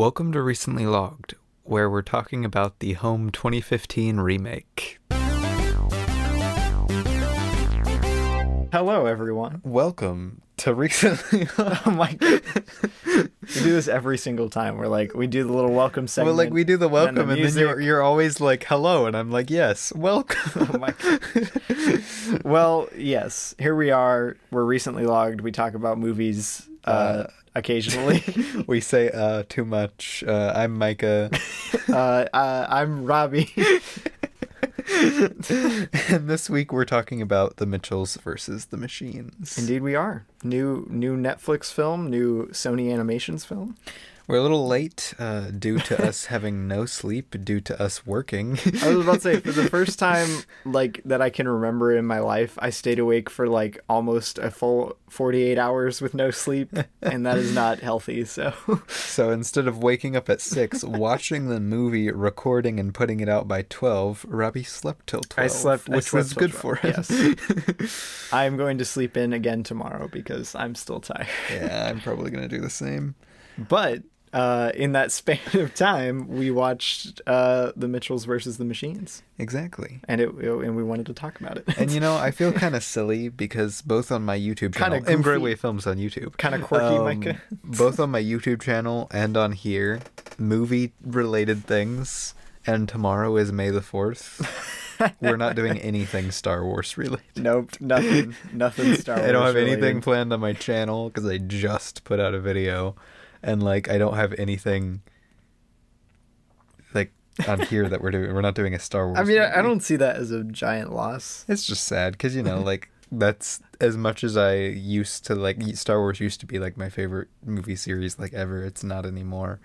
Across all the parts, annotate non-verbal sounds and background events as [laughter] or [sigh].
Welcome to Recently Logged, where we're talking about the Home 2015 remake. Hello, everyone. Welcome to Recently Logged. [laughs] Oh my god. we do this every single time. We're like, we do the little welcome segment. Well, like we do the and welcome, the and, then you're, you're always like, hello, and I'm like, yes, welcome. Oh my [laughs] well, yes. Here we are. We're recently logged. We talk about movies uh, occasionally. [laughs] we say uh, too much. Uh, I'm Micah. [laughs] uh, uh, I'm Robbie. [laughs] and this week we're talking about the Mitchells versus the Machines. Indeed, we are. New new Netflix film, new Sony Animations film. We're a little late uh, due to [laughs] us having no sleep, due to us working. I was about to say, for the [laughs] first time, like that I can remember in my life, I stayed awake for like almost a full forty-eight hours with no sleep, and that is not healthy. So, [laughs] so instead of waking up at 6, watching the movie, recording, and putting it out by 12, Robbie slept till 12. I slept, I which slept was good 12, for him. Yes, I am going to sleep in again tomorrow because I'm still tired. yeah, I'm probably going to do the same. But uh, in that [laughs] span of time, we watched uh, the Mitchells versus the Machines, Exactly. and it and we wanted to talk about it. And you know, I feel [laughs] kind of silly because both on my YouTube channel, goofy. Broadway Films on YouTube, kind of quirky, um, Micah. [laughs] both on my YouTube channel and on here, movie related things. And tomorrow is May the 4th. We're not doing anything Star Wars related. Nope, nothing, nothing Star Wars. I don't have related. anything planned on my channel because I just put out a video. And like, I don't have anything like on here that we're doing. We're not doing a Star [laughs] Wars. I mean, I, I don't see that as a giant loss. It's just sad because you know, [laughs] like that's as much as I used to like. Star Wars used to be like my favorite movie series like ever. It's not anymore,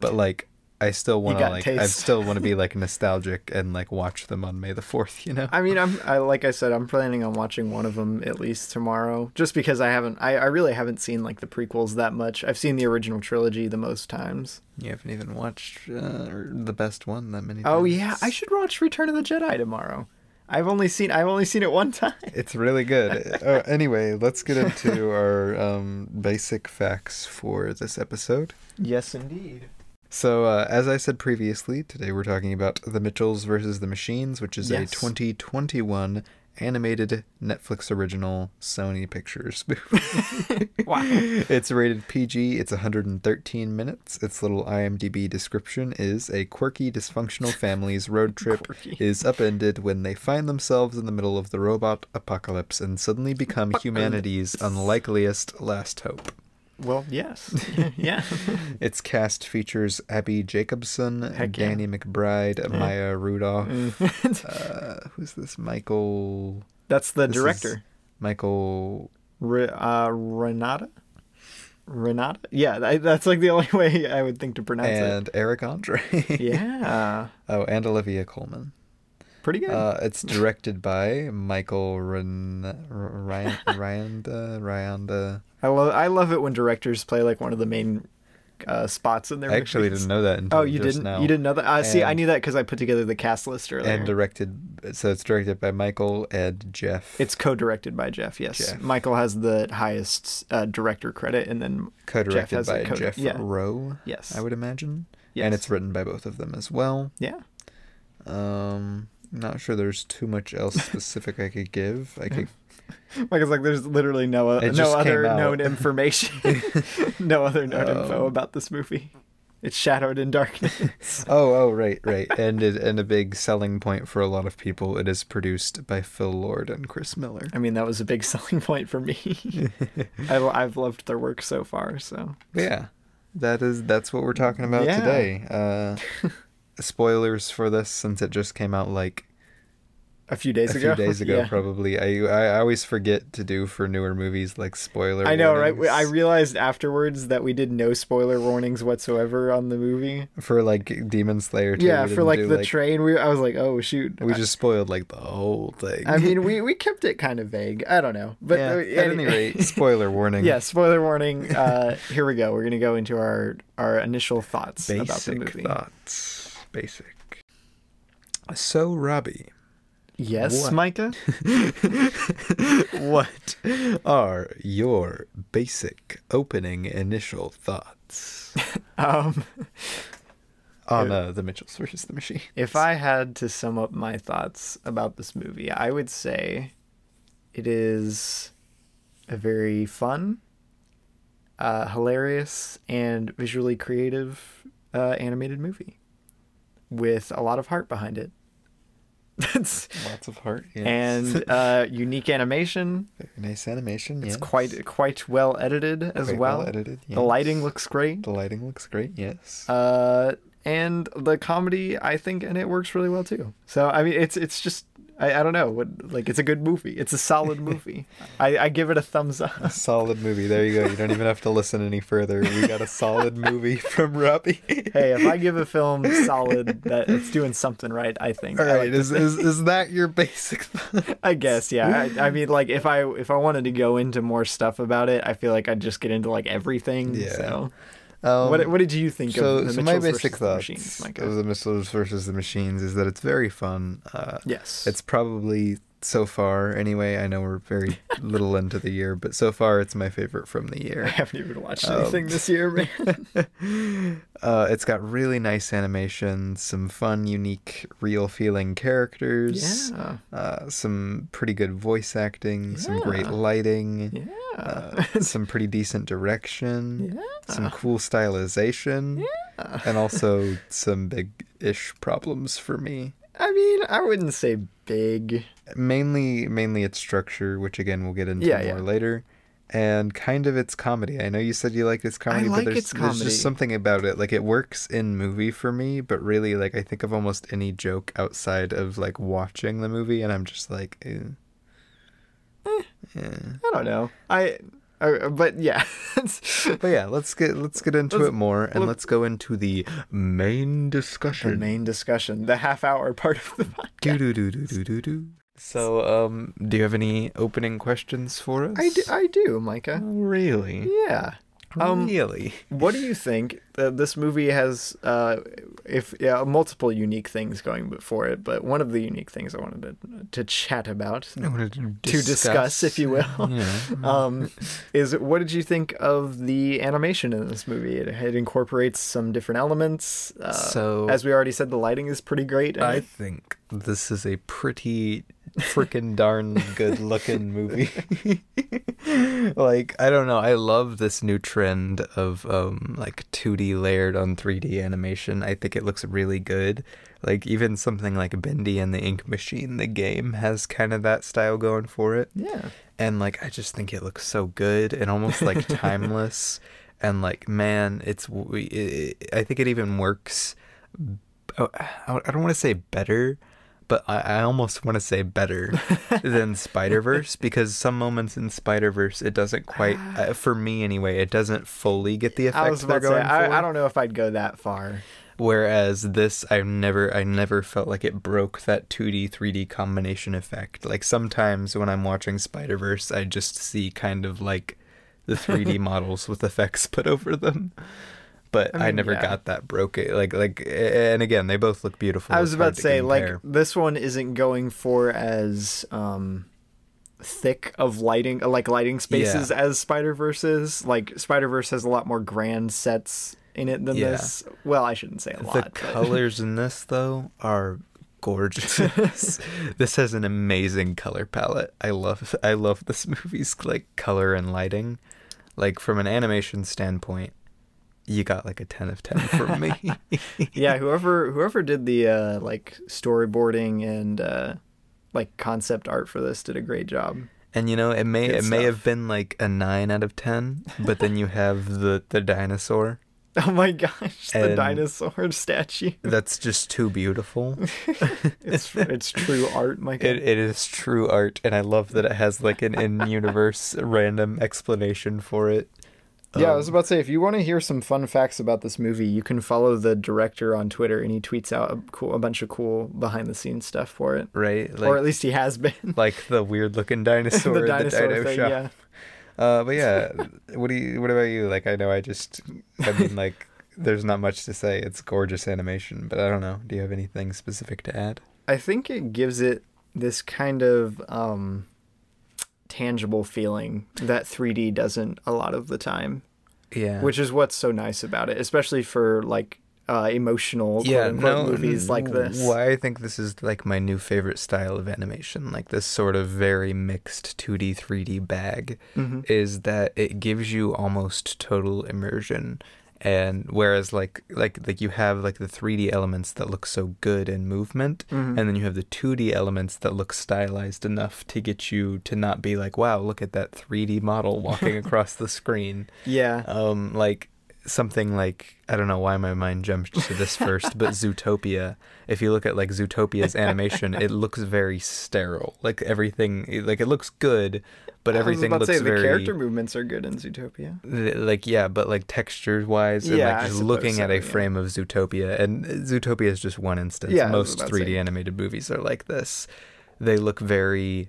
but like I still want to like I still want to be like [laughs] nostalgic and like watch them on May the Fourth. You know. I mean, I'm I like I said, I'm planning on watching one of them at least tomorrow, just because I haven't, I, I really haven't seen like the prequels that much. I've seen the original trilogy the most times. You haven't even watched uh, the best one that many. Oh yeah, I should watch Return of the Jedi tomorrow. I've only seen I've only seen it one time. It's really good. [laughs] uh, anyway, let's get into our um, basic facts for this episode. Yes, indeed. So, uh, as I said previously, today we're talking about The Mitchells versus the Machines, which is Yes. a 2021 animated Netflix original Sony Pictures. [laughs] Wow. It's rated PG, it's 113 minutes. Its little IMDb description is a quirky, dysfunctional family's road [laughs] trip Quirky. is upended when they find themselves in the middle of the robot apocalypse and suddenly become humanity's unlikeliest last hope. Well, yes, [laughs] yeah. Its cast features Abbi Jacobson, Heck yeah. Danny McBride, Maya Rudolph. Mm. [laughs] Uh, who's this? Michael. That's the this director, Michael. Re, uh, Renata. Renata? Yeah, I, that's like the only [laughs] way I would think to pronounce it. And Eric Andre. Yeah, oh, and Olivia Colman. pretty good. Uh, it's directed by Michael Ren- Ryan Rianda Rianda. I love I love it when directors play like one of the main uh, spots in their. I actually movies. didn't know that until Oh, you just didn't? now. You didn't know that? Uh, see, I knew that because I put together the cast list earlier. And directed, so it's directed by Michael, and Jeff. it's co-directed by Jeff. Yes, Jeff. Michael has the highest uh, director credit, and then co-directed has by co- Jeff yeah. Rowe. yes, I would imagine. yes. And it's written by both of them as well. yeah. Um, not sure there's too much else [laughs] specific I could give. I could. [laughs] Michael's like, there's literally no uh, no other known information, [laughs] no other known info Um, about this movie. It's shadowed in darkness. [laughs] Oh, oh, right, right. And it, and a big selling point for a lot of people. It is produced by Phil Lord and Chris Miller. I mean, that was a big selling point for me. I, I've loved their work so far. So yeah, that is that's what we're talking about Yeah. today. Uh, spoilers for this since it just came out like a few days a ago. A [laughs] few days ago, Yeah. probably. I I always forget to do for newer movies like spoiler. I know, right? I realized afterwards that we did no spoiler warnings whatsoever on the movie. for like Demon Slayer. Too, yeah, for like do, the train. We, I was like, oh shoot. We I- just spoiled like the whole thing. I mean, we, [laughs] we kept it kind of vague. I don't know, but yeah, uh, at any rate, spoiler warning. [laughs] yeah. Spoiler warning. Uh, here we go. We're gonna go into our our initial thoughts about the basic movie. thoughts. Basic. So, Robbie, Yes, What? Micah. [laughs] what are your basic opening initial thoughts? [laughs] Um, [laughs] on uh, the Mitchells versus the Machine? if I had to sum up my thoughts about this movie, I would say it is a very fun, uh, hilarious, and visually creative uh, animated movie with a lot of heart behind it. That's Lots of heart. Yes. and [laughs] uh, unique animation. Nice animation. It's yes. quite quite well edited as Quite well. edited. The lighting looks great. The lighting looks great. Yes. Uh, and the comedy, I think, and it works really well too. So I mean, it's it's just I, I don't know what like it's a good movie. It's a solid movie. [laughs] I, I give it a thumbs up. A solid movie. There you go. You don't even have to listen any further. We got a solid movie [laughs] from Robbie. hey, if I give a film solid, that it's doing something right. I think. All right. Like Is, is is that your basic? [laughs] I guess yeah. I, I mean, like if I if I wanted to go into more stuff about it, I feel like I'd just get into like everything. Yeah. So Um, what what did you think so, of the so my basic versus the Machines, Micah? of the Mitchells versus the Machines is that it's very fun. Uh, yes. It's probably so far anyway. I know we're very [laughs] little into the year, but so far it's my favorite from the year. I haven't even watched Um, anything this year, man. [laughs] Uh, it's got really nice animation, some fun, unique, real feeling characters. yeah. Uh, some pretty good voice acting, yeah. some great lighting, Yeah. uh, some pretty decent direction, yeah. some cool stylization, Yeah. and also some big ish problems for me. I mean, I wouldn't say big. Mainly, mainly its structure, which again we'll get into Yeah, more yeah. later, and kind of its comedy. I know you said you liked its comedy, like but there's, its there's just something about it. Like it works in movie for me, but really, like I think of almost any joke outside of like watching the movie, and I'm just like, eh. yeah. I don't know. I, uh, but yeah. [laughs] But yeah, let's get let's get into Let's- it more, and let- let's go into the main discussion. the main discussion, the half hour part of the podcast. Do do do do do do. So, um, do you have any opening questions for us? I do, I do, Micah. Oh, really? Yeah. Um, really? [laughs] What do you think? Uh, this movie has, uh, if yeah, multiple unique things going before it, but one of the unique things I wanted to to chat about, to to discuss, if you will, Yeah. [laughs] um, is what did you think of the animation in this movie? It, it incorporates some different elements. Uh, So- as we already said, the lighting is pretty great. I it- think this is a pretty freaking darn good looking movie. [laughs] like, I don't know, I love this new trend of um like 2D layered on 3D animation. I think it looks really good. Like even something like Bendy and the Ink Machine, the game has kind of that style going for it. yeah, and like I just think it looks so good and almost like [laughs] timeless and like man it's it, I think it even works oh, I don't want to say better but I, I almost want to say better [laughs] than Spider Verse because some moments in Spider Verse it doesn't quite uh, [sighs] for me anyway it doesn't fully get the I was effect they're say, going for I, I don't know if I'd go that far. Whereas this, I never, I never felt like it broke that 2D, 3D combination effect. Like sometimes when I'm watching Spider Verse, I just see kind of like the 3D [laughs] models with effects put over them. But I I, never yeah. got that broke. Like, like, and again, they both look beautiful. I was It's about to say, compare. like this one isn't going for as um thick of lighting, uh, like lighting spaces as Spider Verse is. Like Spider Verse has a lot more grand sets in it than Yeah. this. Well, I shouldn't say a the lot. but- colors in this though are gorgeous. [laughs] this has an amazing color palette. I love I love this movie's like color and lighting. Like from an animation standpoint, you got like a 10 of 10 from me. [laughs] yeah, whoever whoever did the uh, like storyboarding and uh, like concept art for this did a great job. and you know, it may Good it may have been like a 9 out of 10, but then you have the the dinosaur. [laughs] Oh my gosh, the And- dinosaur [laughs] statue. That's just too beautiful. It's it's true art, Mike. It, it is true art, and I love that it has like an in-universe random explanation for it. Yeah, I Um, was about to say if you want to hear some fun facts about this movie, you can follow the director on Twitter, and he tweets out a cool, a bunch of cool behind the scenes stuff for it, right, like or at least he has been. [laughs] like the weird-looking dinosaur, [laughs] the dinosaur the dino thing, shop. yeah. Uh, but yeah, what do you? What about you? Like, I know I just, I mean, [laughs] like, there's not much to say. It's gorgeous animation, but I don't know. Do you have anything specific to add? I think it gives it this kind of um, tangible feeling that 3D doesn't a lot of the time. Yeah. which is what's so nice about it, especially for like uh, emotional quote unquote movies like this. Why I think this is like my new favorite style of animation, like this sort of very mixed 2D, 3D bag, Mhm. is that it gives you almost total immersion. And whereas like like like you have like the 3D elements that look so good in movement, Mhm. and then you have the 2D elements that look stylized enough to get you to not be like, wow, look at that 3D model walking [laughs] across the screen. Yeah. Um, like something like I don't know why my mind jumped to this [laughs] first, but Zootopia. If you look at like Zootopia's animation, it [laughs] looks very sterile. Like everything, like it looks good, but everything I was about looks to say very the character movements are good in Zootopia. like yeah, but like texture wise, and Yeah, like just looking at a yeah. frame of Zootopia, and Zootopia is just one instance. Yeah, Most 3D say. animated movies are like this. They look very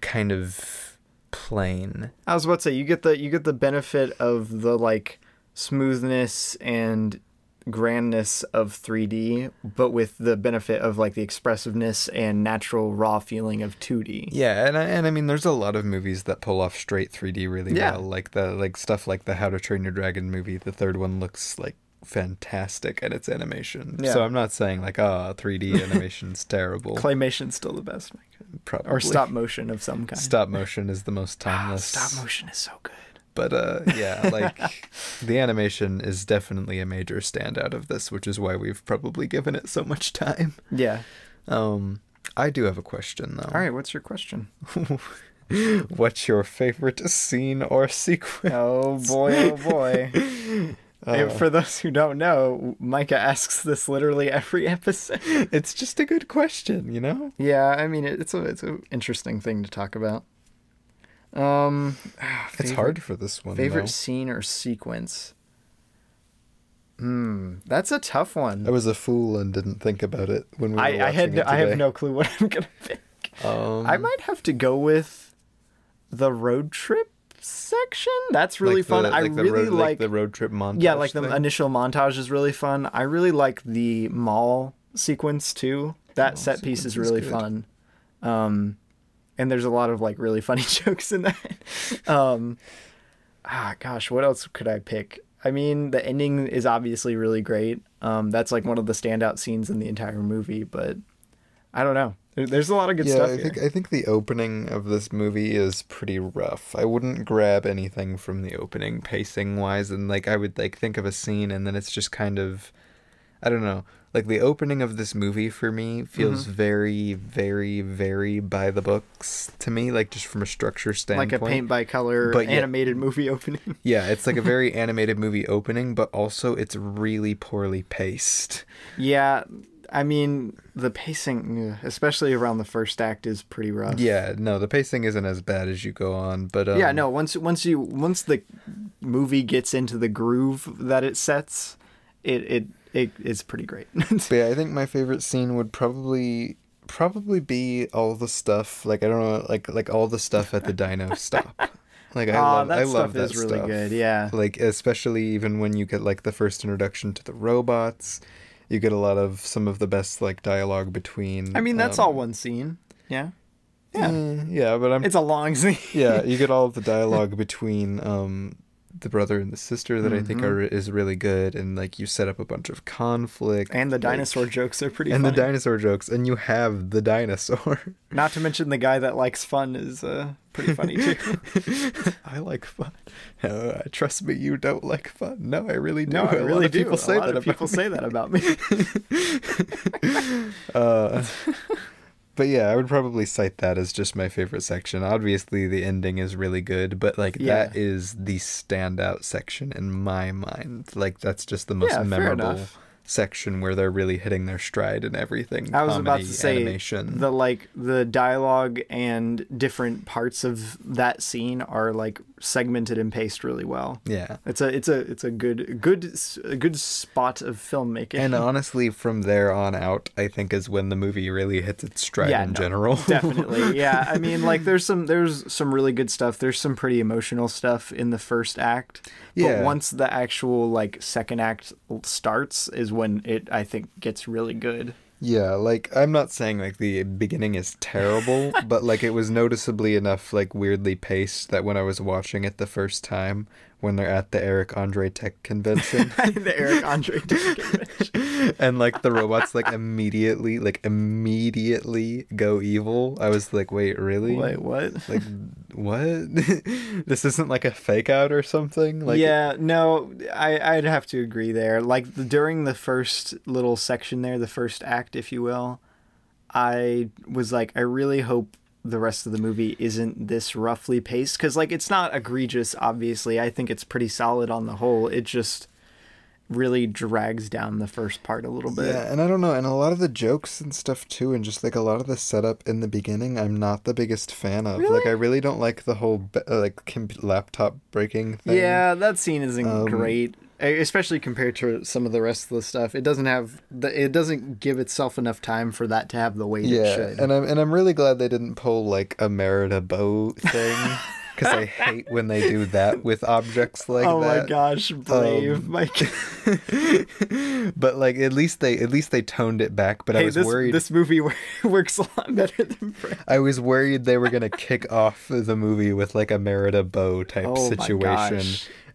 kind of plain. I was about to say you get the you get the benefit of the like smoothness and grandness of 3D, but with the benefit of like the expressiveness and natural raw feeling of 2D. Yeah, and I, and I mean, there's a lot of movies that pull off straight 3D really Yeah. well, like the like stuff like the How to Train Your Dragon movie. The third one looks like fantastic at its animation. Yeah. So I'm not saying like, oh, 3D [laughs] animation's terrible. Claymation's still the best, Probably. or stop motion of some kind. Stop motion is the most Ah, timeless. stop motion is so good. But uh, yeah, [laughs] like the animation is definitely a major standout of this, which is why we've probably given it so much time. Yeah. Um, I do have a question though. All right, what's your question? [laughs] What's your favorite scene or sequence? Oh boy, oh boy. Uh, for those who don't know, Micah asks this literally every [laughs] episode. it's just a good question, you know. Yeah, I mean it's a it's an interesting thing to talk about. Um, It's hard for this one. Favorite though. scene or sequence? Hmm, that's a tough one. I was a fool and didn't think about it when we were I, I had watching no, I have no clue what I'm gonna [laughs] pick. Um, I might have to go with the road trip section. That's really like fun. the- I like the really road, like, the road trip montage. yeah, like the thing. initial montage is really fun. I really like the mall sequence too. That Mall set piece is sequence is really fun. Um, and there's a lot of like really [laughs] funny jokes in that. [laughs] um, ah, gosh, what else could I pick? I mean, the ending is obviously really great. Um, that's like one of the standout scenes in the entire movie. But I don't know. There- There's a lot of good yeah, stuff I here. think I think the opening of this movie is pretty rough. I wouldn't grab anything from the opening pacing wise, and like I would like think of a scene, and then it's just kind of, I don't know. Like the opening of this movie for me feels Mm-hmm. very, very, very by the books to me. Like just from a structure standpoint, like a paint by color But yeah- animated movie opening. [laughs] Yeah, it's like a very [laughs] animated movie opening, but also it's really poorly paced. yeah, I mean the pacing, especially around the first act, is pretty rough. Yeah, no, the pacing isn't as bad as you go on, but um, yeah. No, once once you once the movie gets into the groove that it sets, it it it is pretty great. [laughs] But yeah, I think my favorite scene would probably probably be all the stuff like I don't know, like like all the stuff at the dino [laughs] stop. Like I Aw, love that I stuff love that is really stuff. good. Yeah. Like especially even when you get like the first introduction to the robots, you get a lot of some of the best like dialogue between. I mean, that's um, all one scene. Yeah. Yeah. yeah, but I'm It's a long scene. yeah, you get all of the [laughs] dialogue between um the brother and the sister that I think Mhm. are is really good, and like you set up a bunch of conflict And the like- dinosaur jokes are pretty and funny. the dinosaur jokes, and you have the dinosaur. Not to mention the guy that likes fun is uh, pretty funny too. [laughs] I like fun. [laughs] Uh, trust me, you don't like fun. No, I really do. No, I A lot really of do. People say a lot that people me. say that about me. [laughs] Uh, but yeah, I would probably cite that as just my favorite section. Obviously, the ending is really good, but like Yeah. that is the standout section in my mind. Like that's just the most Yeah, fair memorable enough. Section where they're really hitting their stride and everything. I was about Comedy, to say animation. the like the dialogue and different parts of that scene are like segmented and paced really well. yeah. It's a it's a it's a good good a good spot of filmmaking. And honestly, from there on out, I think is when the movie really hits its stride Yeah, in no, general. [laughs] Definitely. Yeah. I mean like there's some there's some really good stuff. There's some pretty emotional stuff in the first act. Yeah. But once the actual like second act starts is when it I think gets really good. Yeah, like I'm not saying like the beginning is terrible, [laughs] but like it was noticeably enough like weirdly paced that when I was watching it the first time, when they're at the Eric Andre Tech convention. [laughs] the Eric Andre Tech [laughs] convention. and like the robots like immediately like immediately go evil. I was like, wait, really? Wait, what? Like what? [laughs] this isn't like a fake out or something? Like yeah, no, I I'd have to agree there. Like the, during the first little section there, the first act, if you will, I was like, I really hope the rest of the movie isn't this roughly paced because like it's not egregious. Obviously, I think it's pretty solid on the whole. It just really drags down the first part a little bit. Yeah, and I don't know, and a lot of the jokes and stuff too, and just like a lot of the setup in the beginning, I'm not the biggest fan of. Really? Like, I really don't like the whole uh, like laptop breaking thing. Yeah, that scene isn't Um, great, especially compared to some of the rest of the stuff. It doesn't have the, it doesn't give itself enough time for that to have the weight it yeah, should. and I'm and I'm really glad they didn't pull like a Merida bow thing. [laughs] Because I hate when they do that with objects like oh that. my gosh, brave, Um, Mike. [laughs] but like at least they at least they toned it back. But I was this worried. this movie [laughs] works a lot better than Brave. I was worried they were gonna kick off the movie with like a Merida bow type Oh situation,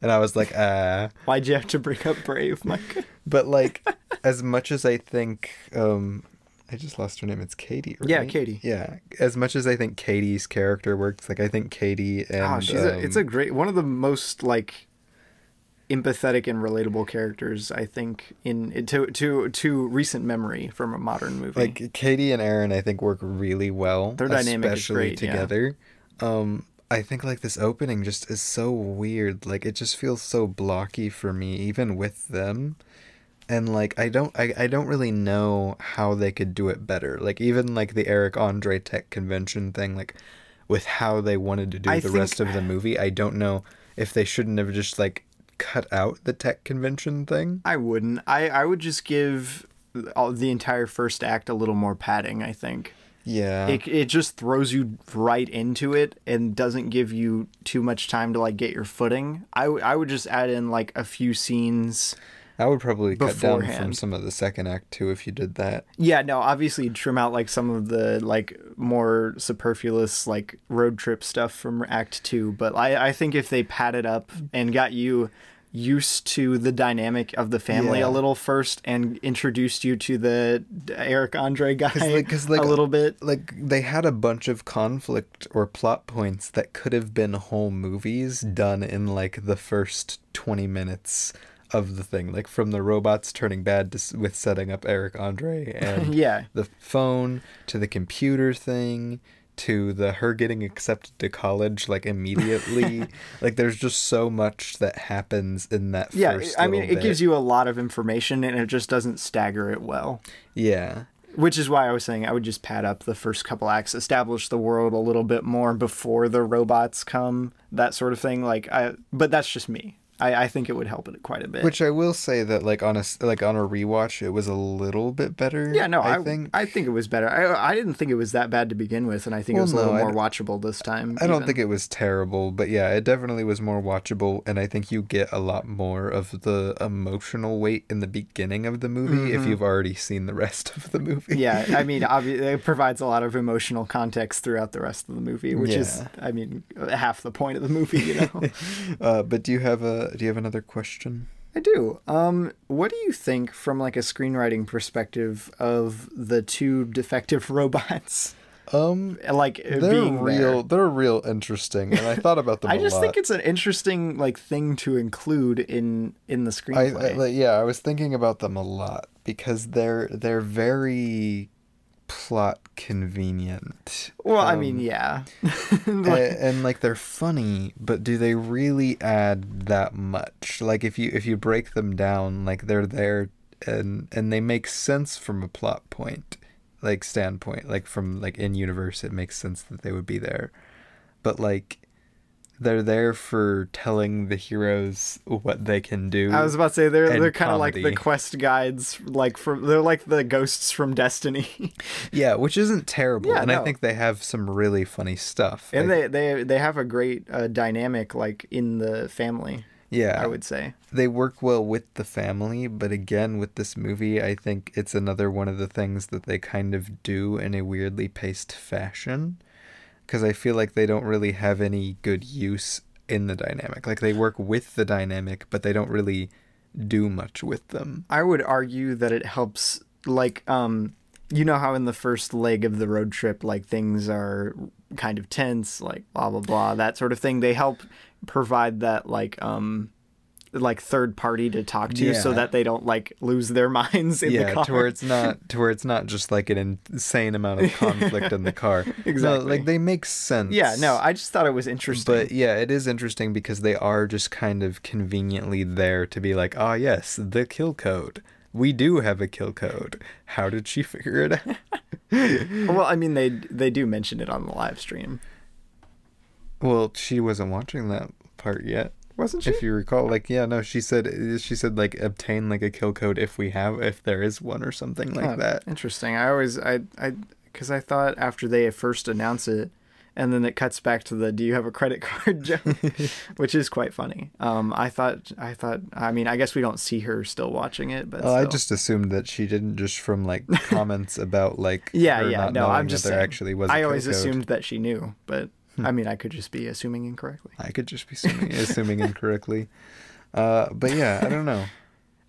and I was like, ah. Why'd you have to bring up Brave, Mike? But like, as much as I think, um, I just lost her name. It's Katie. Right? Yeah, Katie. Yeah. As much as I think Katie's character works, like I think Katie and oh, she's a, it's a um, great one of the most like empathetic and relatable characters I think in to to to recent memory from a modern movie. like Katie and Aaron. I think work really well. Their dynamic is especially great, yeah. together. Um, I think like this opening just is so weird. Like it just feels so blocky for me, even with them. And like I don't I, I don't really know how they could do it better. Like even like the Eric Andre Tech convention thing, like with how they wanted to do I the think- rest of the movie, I don't know if they shouldn't have just like cut out the tech convention thing. I wouldn't. I I would just give all, the entire first act a little more padding, I think. Yeah. it, it just throws you right into it and doesn't give you too much time to like get your footing. I, w- I would just add in like a few scenes. I would probably cut down from some of the second act too if you did that. Yeah, no, obviously trim out like some of the like more superfluous like road trip stuff from Act Two. But I, I think if they padded up and got you used to the dynamic of the family Yeah. a little first and introduced you to the Eric Andre guy like- 'cause, like, a little bit. Like they had a bunch of conflict or plot points that could have been whole movies done in like the first 20 minutes of the thing like from the robots turning bad to, with setting up Eric Andre [laughs] and Yeah. the phone to the computer thing to the her getting accepted to college like immediately [laughs] like there's just so much that happens in that Yeah, first I mean, it gives you a lot of information and it just doesn't stagger it well. yeah Which is why I was saying I would just pad up the first couple acts, establish the world a little bit more before the robots come, that sort of thing. Like, I, but that's just me. I, I think it would help it quite a bit. Which I will say that like on a like on a rewatch, it was a little bit better. yeah, no, I, I think. I think it was better. I, I didn't think it was that bad to begin with, and I think it Well, was a little I more watchable this time. I don't think it was terrible, but yeah, it definitely was more watchable, and I think you get a lot more of the emotional weight in the beginning of the movie if you've already seen the rest [laughs] of the movie. Mm-hmm. yeah, I mean, [laughs] obvi- it provides a lot of emotional context throughout the rest of the movie, which is, I mean, half the point of the movie. You know. [laughs] uh, but do you have a do you have another question? I do. Um, what do you think from like a screenwriting perspective of the two defective [laughs] robots? Um, Like they're being real. there? They're real interesting, and I thought about them. [laughs] I just lot. think it's an interesting like thing to include in in the I, screenplay. I like, yeah, I was thinking about them a lot because they're they're very plot convenient. well, I Um, mean, yeah. a- [laughs] Like, and, like they're funny, but do they really add that much? Like if you if you break them down, like they're there and and they make sense from a plot point, like standpoint, like from like in universe, it makes sense that they would be there, but like. They're there for telling the heroes what they can do. I was about to say they're they're kind of like the quest guides, like from they're like the ghosts from Destiny, [laughs] Yeah, which isn't terrible, Yeah, and I think they have some really funny stuff. and I- they they they have a great uh, dynamic like in the family. yeah, I would say. they work well with the family, but again, with this movie, I think it's another one of the things that they kind of do in a weirdly paced fashion. Because I feel like they don't really have any good use in the dynamic. Like they work with the dynamic, but they don't really do much with them. I would argue that it helps like um you know how in the first leg of the road trip like things are kind of tense like blah blah blah that sort of thing they help provide that like um like third party to talk to so that they don't like lose their [laughs] minds in the yeah, car to where it's not to where it's not just like an insane amount of conflict in the [laughs] car. Exactly. No, like they make sense. yeah no i just thought it was interesting But yeah, it is interesting because they are just kind of conveniently there to be like, ah, yes, the kill code. We do have a kill code. How did she [laughs] figure it out? well i mean they they do mention it on the live stream well, she wasn't watching that part yet. Wasn't she If you recall, like, yeah, no, she said she said like obtain like a kill code if we have if there is one or something like Oh, that. Interesting. I always I I because I thought after they first announce it, and then it cuts back to the "Do you have a credit [laughs] card?" joke, [laughs] which is quite funny. Um, I thought I thought I mean I guess we don't see her still watching it, but Oh, I just assumed that she didn't just from like [laughs] comments about like yeah yeah no I'm just saying. actually was. I I always assumed that she knew, but I mean I could just be assuming incorrectly. I could just be assuming, assuming incorrectly. [laughs] Uh, but yeah, I don't know.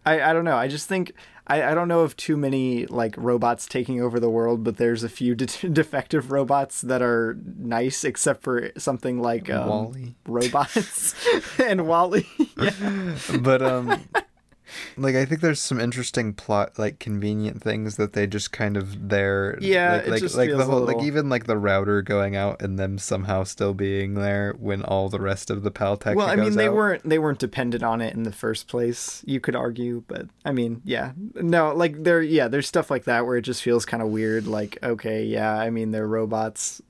I, I don't know. I just think I, I don't know of too many like robots taking over the world, but there's a few [laughs] de- defective robots that are nice, except for something like um, Wall-E. robots [laughs] and Wall-E. yeah. But um, like I think there's some interesting plot, like convenient things that they just kind of there. Yeah, like like, just like the whole like even like the router going out and them somehow still being there when all the rest of the pal tech. Well, I mean, they out. weren't they weren't dependent on it in the first place. You could argue, but I mean, yeah, no, like there, yeah, there's stuff like that where it just feels kind of weird. Like, okay, yeah, I mean, they're robots,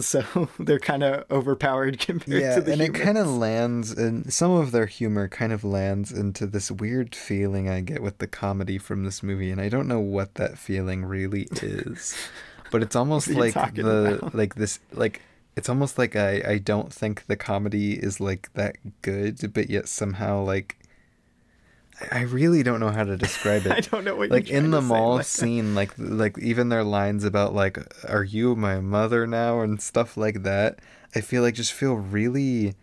so [laughs] they're kind of overpowered [laughs] compared Yeah, to the and it kind of lands, and some of their humor kind of lands into this weird feeling I get with the comedy from this movie, and I don't know what that feeling really is, [laughs] but it's almost What are you like the about? like this like it's almost like I I don't think the comedy is like that good, but yet somehow like I really don't know how to describe [laughs] it. I don't know what like in the mall like- uh, scene like like even their lines about like are you my mother now? and stuff like that i feel like just feel really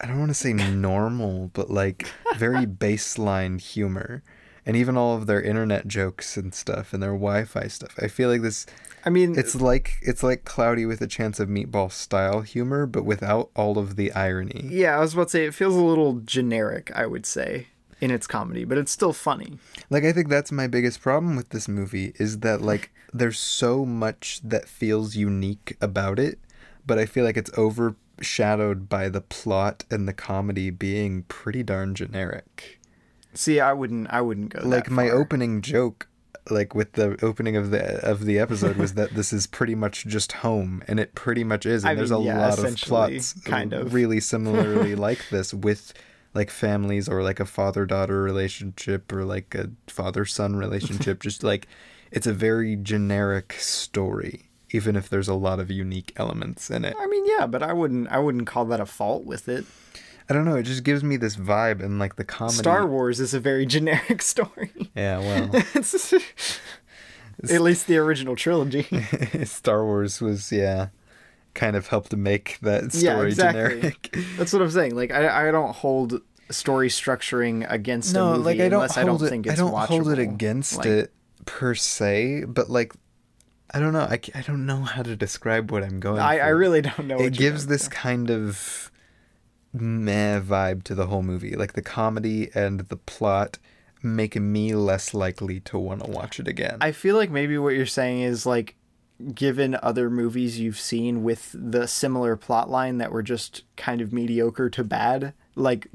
i don't want to say [laughs] normal but like very baseline humor. And even all of their internet jokes and stuff and their wi-fi stuff. I feel like this I mean, it's like it's like cloudy with a chance of meatball style humor but without all of the irony yeah, I was about to say it feels a little generic. I would say in its comedy, but it's still funny. Like I think that's my biggest problem with this movie is that like there's so much that feels unique about it, but I feel like it's overshadowed by the plot and the comedy being pretty darn generic. See, I wouldn't, I wouldn't go Like my opening joke like with the opening of the of the episode was that this is pretty much just home and it pretty much is and I there's mean, a yeah, lot of plots kind of. really similarly [laughs] like this with like families or like a father daughter relationship or like a father son relationship [laughs] just like it's a very generic story even if there's a lot of unique elements in it I mean, yeah, but I wouldn't, I wouldn't call that a fault with it. I don't know it just gives me this vibe and like the comedy Star Wars is a very [laughs] generic story. yeah well [laughs] It's- [laughs] At least the original trilogy. star wars was yeah kind of helped to make that story yeah, exactly. generic That's what I'm saying. Like, I, I don't hold story structuring against a no, movie like I don't unless I don't it. think it's I don't hold it watchable. against Like, it per se, but like I don't know. I, I don't know how to describe what I'm going. I, I really don't know. what It gives this for. kind of meh vibe to the whole movie. Like the comedy and the plot make me less likely to want to watch it again. I feel like maybe what you're saying is like, given other movies you've seen with the similar plot line that were just kind of mediocre to bad, like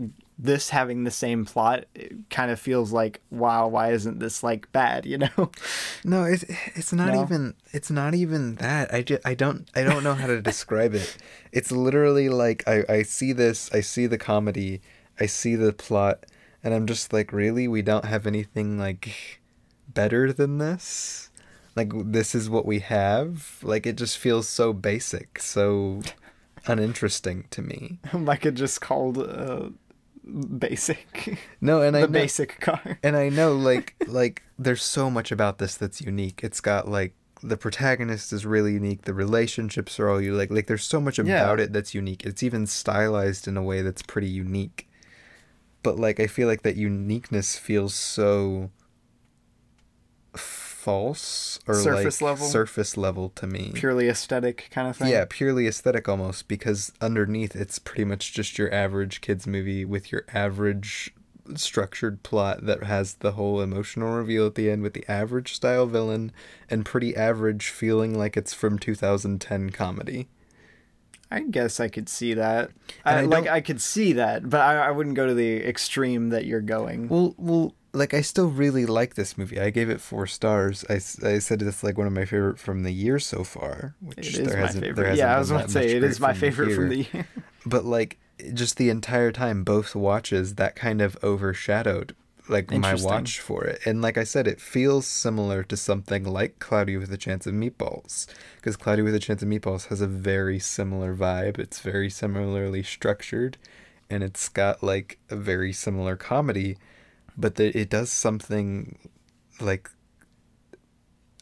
this having the same plot it kind of feels like wow why isn't this like bad you know [laughs] No, it's it's not No? even it's not even that. I just I don't I don't know how to describe it. It's literally like I I see this, I see the comedy, I see the plot, and I'm just like, really, we don't have anything like better than this. Like this is what we have. Like it just feels so basic, so uninteresting to me. [laughs] like it just called uh, basic No, and [laughs] I the know, basic car and I know [laughs] like like there's so much about this that's unique. It's got like the protagonist is really unique. The relationships are all you like. Like there's so much Yeah. about it that's unique. It's even stylized in a way that's pretty unique. But like I feel like that uniqueness feels so false or Surface like level? surface level to me. Purely aesthetic kind of thing. Yeah, purely aesthetic almost because underneath it's pretty much just your average kids movie with your average structured plot that has the whole emotional reveal at the end with the average style villain and pretty average feeling like it's from 2010 comedy. I guess I could see that. I, I like I could see that, but I, I wouldn't go to the extreme that you're going. Well, well, like I still really like this movie. I gave it four stars. I, I said it's like one of my favorite from the year so far. Which it is there my hasn't- there favorite. hasn't Yeah, I was about that to say it is my favorite from the year. [laughs] [laughs] but like just the entire time both watches that kind of overshadowed like my watch for it and like i said it feels similar to something like cloudy with a chance of meatballs because cloudy with a chance of meatballs has a very similar vibe it's very similarly structured and it's got like a very similar comedy but the, it does something like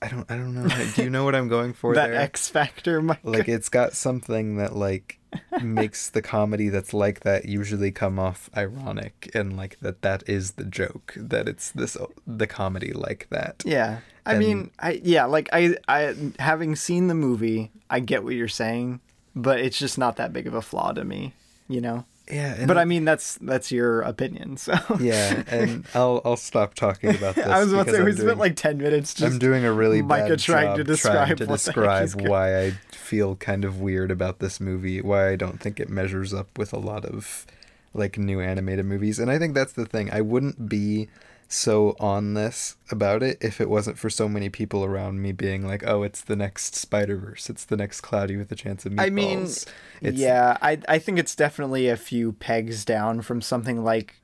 i don't i don't know do you know what i'm going for [laughs] that there X Factor. Mike. like it's got something that like makes the comedy that's like that usually come off ironic and like that that is the joke that it's this the comedy like that Yeah. I And- mean, I yeah, like I I having seen the movie, I get what you're saying, but it's just not that big of a flaw to me, you know. Yeah but I mean, that's that's your opinion. So yeah and [laughs] i'll i'll stop talking about this I was about to say we spent like ten minutes just I'm doing a really Micah bad trying to job describe trying to [laughs] what the heck describe why I feel kind of weird about this movie, why I don't think it measures up with a lot of like new animated movies. And I think that's the thing. I wouldn't be so on this about it if it wasn't for so many people around me being like, "Oh, it's the next Spider Verse. It's the next Cloudy with a Chance of Meatballs." I mean, it's, yeah, I I think it's definitely a few pegs down from something like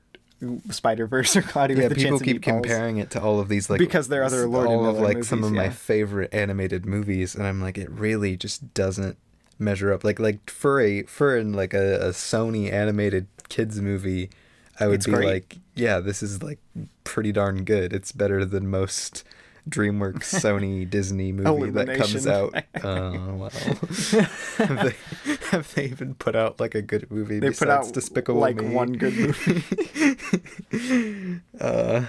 Spider Verse or Cloudy yeah, with a people Chance keep of Meatballs. comparing it to all of these like Because they're other Lord all of like some movies, of my favorite animated movies, and I'm like, it really just doesn't measure up. Like like for a for in like a, a Sony animated kids movie, I would It's be great. like, yeah, this is like pretty darn good. It's better than most. DreamWorks, [laughs] Sony, Disney movie that comes out. [laughs] Oh well, have, they, [laughs] have they even put out like a good movie? They put besides out Despicable like Me? one good movie. uh,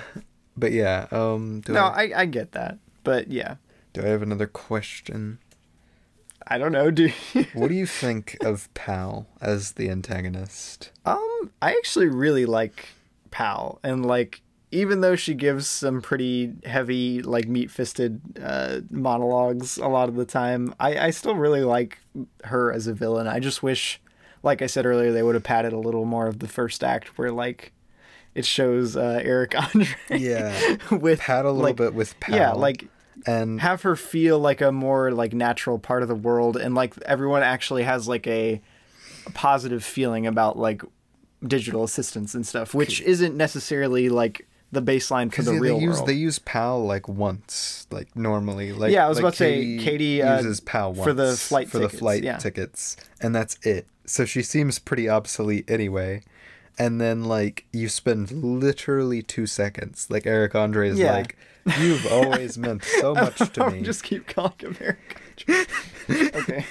but yeah. Um, do no, I, I I get that, but yeah, do I have another question? I don't know, do? [laughs] What do you think of Pal as the antagonist? Um, I actually really like Pal, and like even though she gives some pretty heavy, like meat fisted uh, monologues a lot of the time, I I still really like her as a villain. I just wish, like I said earlier, they would have padded a little more of the first act where like it shows uh, Eric [laughs] Andre Yeah, with pat a little like, bit with Pal. yeah, like and have her feel like a more like natural part of the world and like everyone actually has like a, a positive feeling about like digital assistants and stuff which isn't necessarily like the baseline for because the they real use world they use Pal like once, like normally. Like Yeah, I was like about to say, Katie, uh, uses Pal once for the flight for tickets, the flight yeah. tickets, and that's it. So she seems pretty obsolete anyway. And then like you spend literally two seconds. Like Eric Andre is Yeah. like, "You've always meant so [laughs] much to I'll me." just keep calling him Eric [laughs] okay.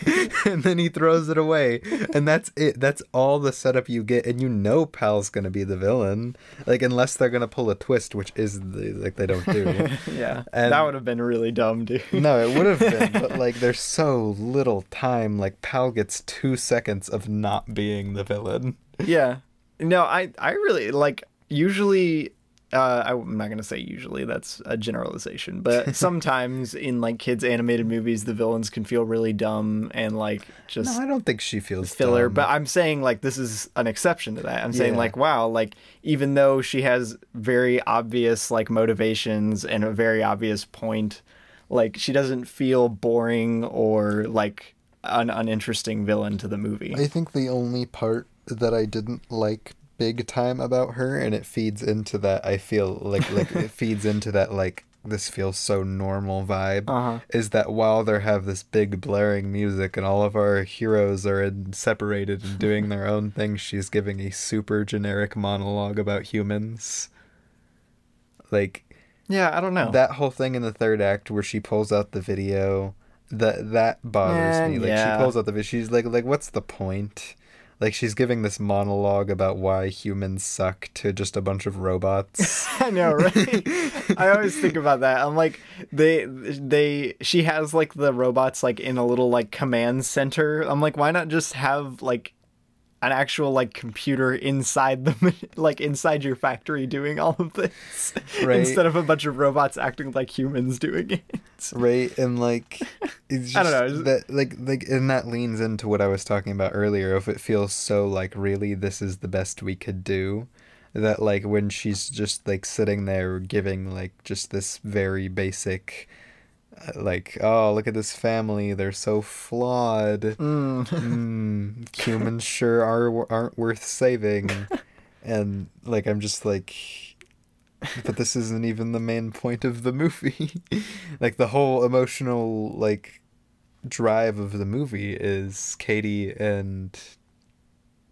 And then he throws it away. And that's it. That's all the setup you get. And you know pal's gonna be the villain. Like unless they're gonna pull a twist which is the, like they don't do. [laughs] Yeah. And- that would have been really dumb dude. No it would have been but like there's so little time. Like pal gets two seconds of not being the villain. Yeah. No i i really like usually uh, I'm not gonna say usually. That's a generalization, but [laughs] sometimes in like kids animated movies, the villains can feel really dumb and like just no i don't think she feels filler. dumb. But I'm saying like this is an exception to that. I'm saying Yeah. like wow, like even though she has very obvious like motivations and a very obvious point, like she doesn't feel boring or like an uninteresting villain to the movie. I think the only part that I didn't like big time about her, and it feeds into that. I feel like like it [laughs] feeds into that like this feels so normal vibe. Uh-huh. Is that while they have this big blaring music and all of our heroes are in, separated and doing their own thing, she's giving a super generic monologue about humans. Like Yeah, I don't know. That whole thing in the third act where she pulls out the video, that that bothers Eh, me. Like yeah. she pulls out the video, she's like, like, what's the point? Like she's giving this monologue about why humans suck to just a bunch of robots. [laughs] I know, right? I always think about that. I'm like, they, they, she has like the robots like in a little like command center. I'm like, why not just have like an actual like computer inside the [laughs] like inside your factory doing all of this Right. instead of a bunch of robots acting like humans doing it. [laughs] right and like it's just I don't know, that like like and that leans into what i was talking about earlier if it feels so like really this is the best we could do that like when she's just like sitting there giving like just this very basic like oh look at this family they're so flawed Mm. mm, [laughs] humans sure are aren't worth saving [laughs] and like i'm just like but this isn't even the main point of the movie [laughs] like the whole emotional like drive of the movie is katie and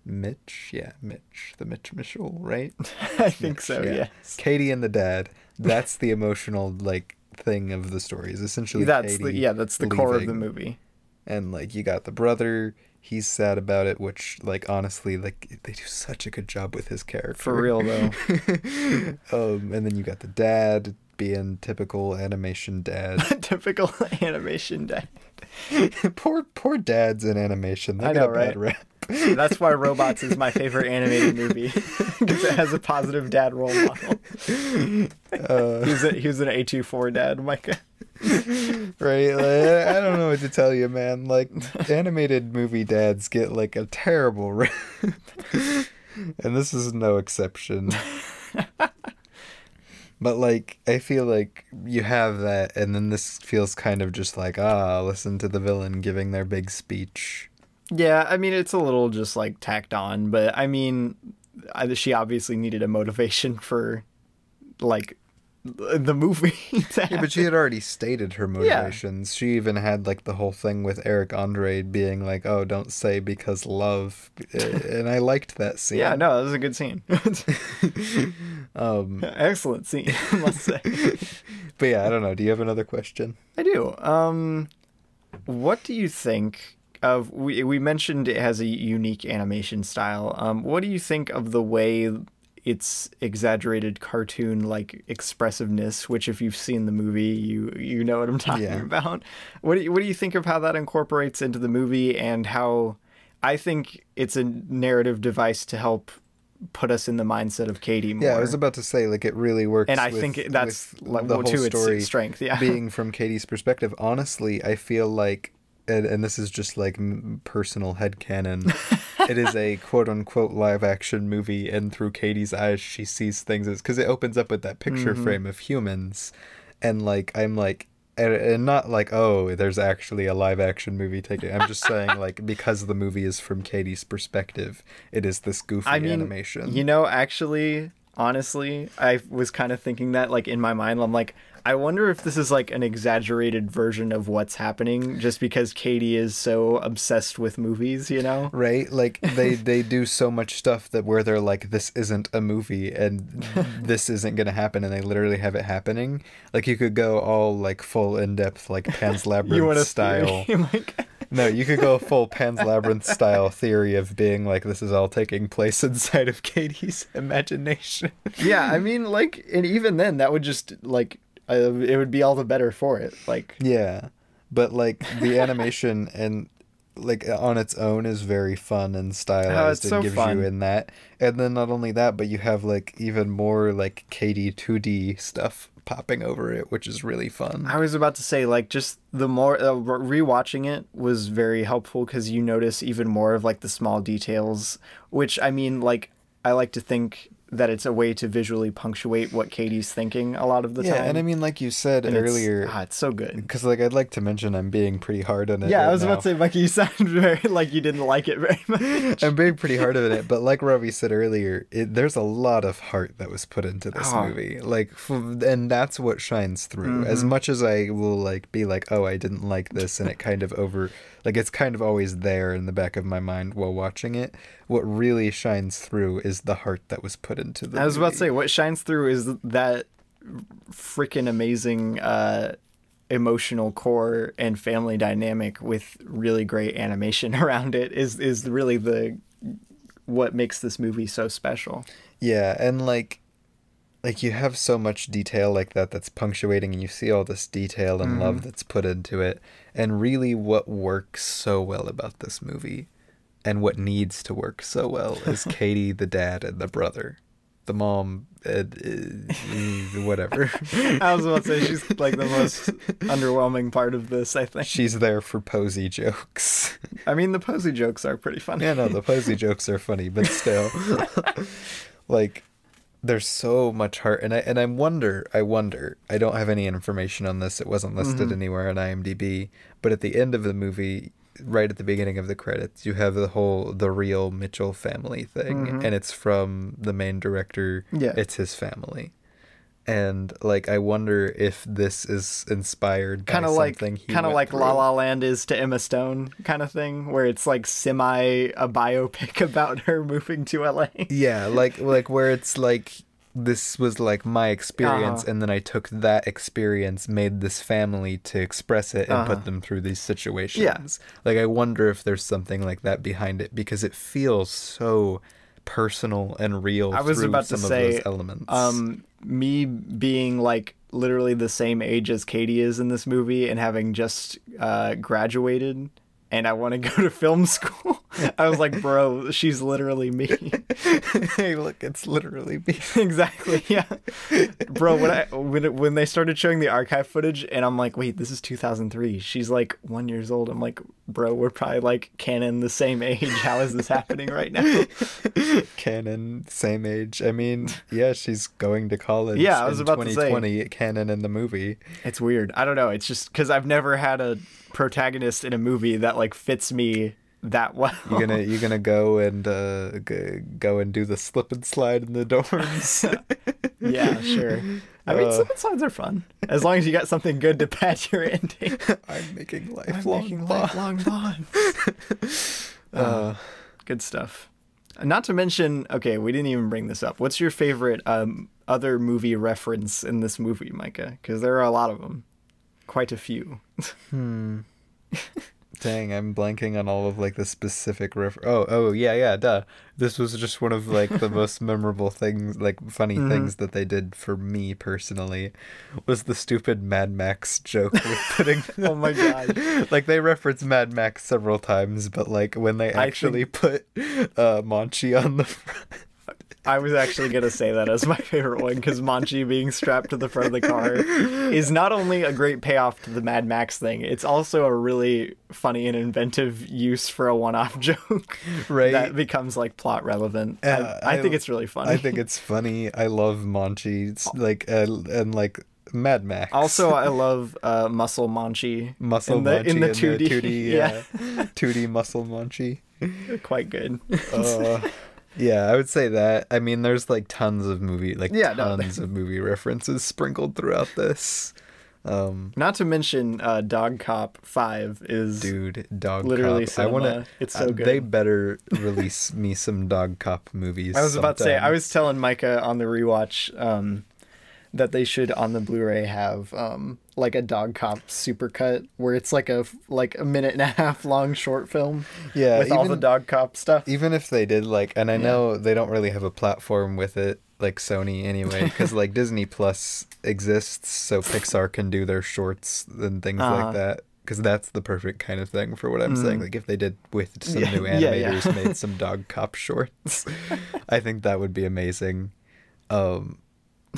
mitch yeah mitch the mitch mitchell right I think so. Yeah. Yes. katie and the dad that's the emotional like thing of the story is essentially That's the yeah. That's the core of the movie. and like you got the brother he's sad about it which like honestly like they do such a good job with his character For real though. [laughs] um and then you got the dad being typical animation dad [laughs] Typical animation dad. [laughs] poor poor dads in animation they I know, right? rap That's why Robots is my [laughs] favorite animated movie because it has a positive dad role model. uh, He was, a, he was an A24 dad, Micah. right like, i don't know what to tell you man like animated movie dads get like a terrible rap and this is no exception but like i feel like you have that and then this feels kind of just like ah listen to the villain giving their big speech. Yeah, I mean it's a little just like tacked on, but I mean, I, she obviously needed a motivation [laughs] for like the movie. [laughs] Yeah, but she had already stated her motivations she even had like the whole thing with eric andre being like oh don't say because love [laughs] and i liked that scene yeah, no, that was a good scene. [laughs] um Excellent scene, I must say. but yeah i don't know do you have another question I do. Um, what do you think of? We we mentioned it has a unique animation style. Um, what do you think of the way its exaggerated cartoon like expressiveness? Which, if you've seen the movie, you you know what I'm [laughs] talking Yeah. about. What do you, what do you think of how that incorporates into the movie and how? I think it's a narrative device to help put us in the mindset of Katie more. Yeah, I was about to say like it really works. and I with- think that's like the whole to story its strength. Yeah. [laughs] being from Katie's perspective. Honestly, I feel like, and, and this is just like personal headcanon, [laughs] it is a quote unquote live action movie, and through Katie's eyes, she sees things as because it opens up with that picture Mm-hmm. frame of humans, and like I'm like. And, and not like oh there's actually a live action movie taking i'm just saying [laughs] like because the movie is from katie's perspective it is this goofy I mean, animation You know, actually, honestly, I was kind of thinking that, like, in my mind, I'm like, I wonder if this is like an exaggerated version of what's happening just because Katie is so obsessed with movies, you know? right? Like they [laughs] they do so much stuff that where they're like this isn't a movie and [laughs] this isn't gonna happen and they literally have it happening. Like you could go all like full in-depth like pan's [laughs] labyrinth to style. Like, no you could go full pan's labyrinth style theory of being like this is all taking place [laughs] inside of katie's imagination yeah, I mean, like, and even then, that would just, like, uh, it would be all the better for it. Like, yeah but like the animation and like on its own is very fun and stylized Oh, so and gives fun. you in that and then not only that but you have like even more like KD 2D stuff popping over it which is really fun I was about to say, like, just the more uh, rewatching it was very helpful because you notice even more of like the small details. Which I mean, like, I like to think that it's a way to visually punctuate what Katie's thinking a lot of the yeah time. Yeah, and i mean like you said And it's- earlier ah, it's so good. because like i'd like to mention i'm being pretty hard on it Yeah, I was now. about to say, Mikey, you [laughs] sounded very like you didn't like it very much. I'm being pretty hard on it, but like Robbie said earlier, it, there's a lot of heart that was put into this Oh. movie. Like, f- and that's what shines through. As Mm-hmm. much as I will like be like, oh, I didn't like this, and it kind of over, like it's kind of always there in the back of my mind while watching it. What really shines through is the heart that was put into the. I was about to say, what shines through is that freaking amazing uh, emotional core and family dynamic with really great animation [laughs] around it is is really the what makes this movie so special. Yeah, and like like you have so much detail like that that's punctuating and you see all this detail and love that's put into it and really what works so well about this movie and what needs to work so well is [laughs] Katie the dad and the brother the mom uh, uh, whatever [laughs] I was about to say she's like the most underwhelming part of this. I think. she's there for Posey jokes I mean, the Posey jokes are pretty funny. yeah no the Posey jokes are funny but still [laughs] like there's so much heart and I and I wonder I wonder I don't have any information on this it wasn't listed mm-hmm. anywhere on IMDb but at the end of the movie right at the beginning of the credits you have the whole the real Mitchell family thing mm-hmm. and it's from the main director Yeah. it's his family and like I wonder if this is inspired by kind of like kind of like La through. La Land is to Emma Stone kind of thing, where it's like semi a biopic [laughs] about her moving to LA. Yeah, like like where it's like this was like my experience Uh-huh. and then I took that experience, made this family to express it and Uh-huh. put them through these situations. yeah. Like I wonder if there's something like that behind it because it feels so personal and real I was through about to some say, of those elements. Um, me being like literally the same age as Katie is in this movie and having just uh, graduated. And I want to [laughs] go to film school. [laughs] I was like, bro, she's literally me. [laughs] hey, look, it's literally me. [laughs] exactly. Yeah, bro. When I when it, when they started showing the archive footage, and I'm like, wait, this is 2003. She's like one years old. I'm like, bro, we're probably like canon the same age. How is this happening right now? Canon, same age. I mean, yeah, she's going to college. Yeah, I was in about to say. 2020. Canon in the movie. It's weird. I don't know. It's just because I've never had a protagonist in a movie that like fits me that well. You gonna you gonna go and uh, g- go and do the slip and slide in the dorms? [laughs] yeah, sure. I mean, Uh. slip and slides are fun as long as you got something good to pad your ending. [laughs] I'm making I'm lifelong making bonds. lifelong bonds. [laughs] Uh, Good stuff. Not to mention, okay, we didn't even bring this up. What's your favorite um, other movie reference in this movie, Micah? Because there are a lot of them, quite a few. hmm. Dang, I'm blanking on all of like the specific ref. Oh, oh yeah, yeah, duh. This was just one of like the [laughs] most memorable things, like funny Mm-hmm. things that they did for me personally, was the stupid Mad Max joke with putting. [laughs] Oh my god. [laughs] like they reference Mad Max several times, but like when they actually put uh Monchi on the front. I was actually gonna say that as my favorite one because Monchi being strapped to the front of the car is not only a great payoff to the Mad Max thing, it's also a really funny and inventive use for a one-off [laughs] joke Right. that becomes like plot relevant. Yeah, I, I I- think it's really funny. I think it's funny. I love Monchi. It's like uh, and like Mad Max. also I love uh, Muscle Monchi muscle in the in the two D. 2D, [laughs] yeah, yeah, 2D muscle Monchi. quite good. Uh, yeah, I would say that. I mean, there's like tons of movie, like Yeah, no, tons of movie references sprinkled throughout this. Um, Not to mention, uh, Dog Cop Five is dude, Dog Literally Cop. I want to. It's so They good. better release me some Dog Cop movies. [laughs] I was about to say, I was telling Micah on the rewatch um, that they should on the Blu-ray have um, like a Dog Cop supercut where it's like a like a minute and a half long short film Yeah, with all the Dog Cop stuff. even if they did like and i know they don't really have a platform with it like sony anyway [laughs] because like disney plus exists so pixar can do their shorts and things Uh-huh. like that because that's the perfect kind of thing for what i'm saying like if they did with [laughs] some Yeah, new yeah, yeah. animators made some dog cop shorts [laughs] i think that would be amazing um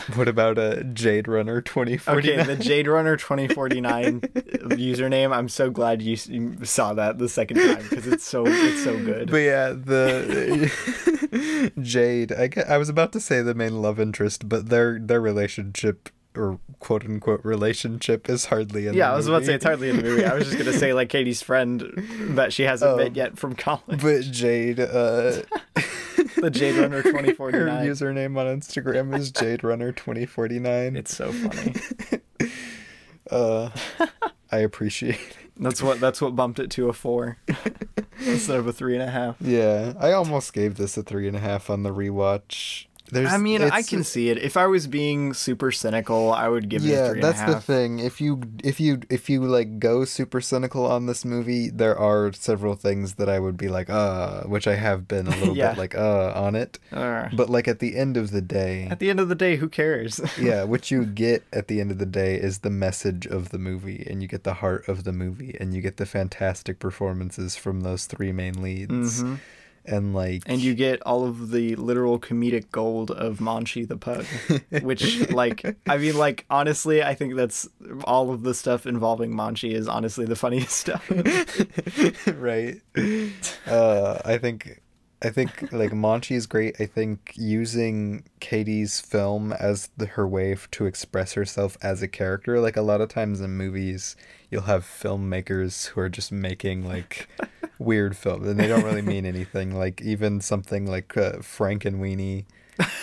[laughs] what about a jade runner 2049 Okay, the Jade Runner [laughs] 2049 username. I'm so glad you, saw that the second time because it's so it's so good. But yeah, the [laughs] Jade. I, I was about to say the main love interest, but their their relationship or quote unquote relationship is hardly in. yeah, I was about to say it's hardly in the movie. I was just gonna say like Katie's friend that she hasn't Oh. met yet from college. But Jade, uh, [laughs] the Jade Runner [laughs] twenty forty nine. her 2049. username on Instagram is Jade Runner twenty forty nine. It's so funny. [laughs] Uh, I appreciate. it. That's what that's what bumped it to a four instead of a three and a half. Yeah, I almost gave this a three and a half on the rewatch. There's. I mean, I can see it. If I was being super cynical, I would give it a Yeah, and a that's the thing. If you if you if you like go super cynical on this movie, there are several things that I would be like, uh, which I have been a [laughs] little Yeah. bit like, uh, on it. Uh, But like at the end of the day, at the end of the day, who cares? [laughs] yeah, what you get at the end of the day is the message of the movie, and you get the heart of the movie, and you get the fantastic performances from those three main leads, Mhm. And like, and you get all of the literal comedic gold of Monchi the pug, [laughs] which, like, I mean, like, honestly, I think that's all of the stuff involving Monchi is honestly the funniest stuff. [laughs] right. Uh, I think. I think like Monchi is great. I think using Katie's film as the, her way to express herself as a character. Like a lot of times in movies, you'll have filmmakers who are just making like weird films, and they don't really mean [laughs] anything. Like even something like uh, Frankenweenie,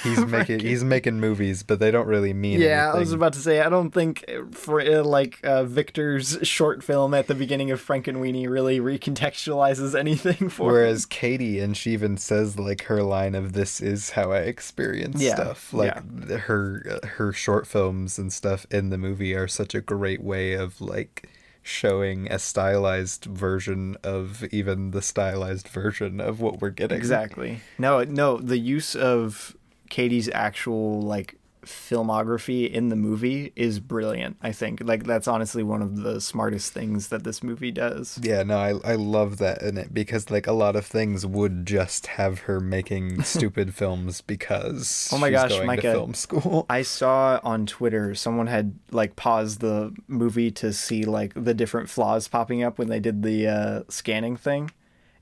he's [laughs] making he's making movies, but they don't really mean. yeah, I was about to say, I don't think for uh, like uh, Victor's short film at the beginning of Frankenweenie really recontextualizes anything for. Whereas Katie, and she even says like her line of "This is how I experience Yeah, stuff." Like th- her her short films and stuff in the movie are such a great way of like showing a stylized version of even the stylized version of what we're getting. Exactly. No, no, the use of Katie's actual like filmography in the movie is brilliant. I think like that's honestly one of the smartest things that this movie does. Yeah, no, I I love that in it because like a lot of things would just have her making [laughs] stupid films because Oh my she's gosh, Micah. film school. I saw on Twitter someone had like paused the movie to see like the different flaws popping up when they did the uh, scanning thing,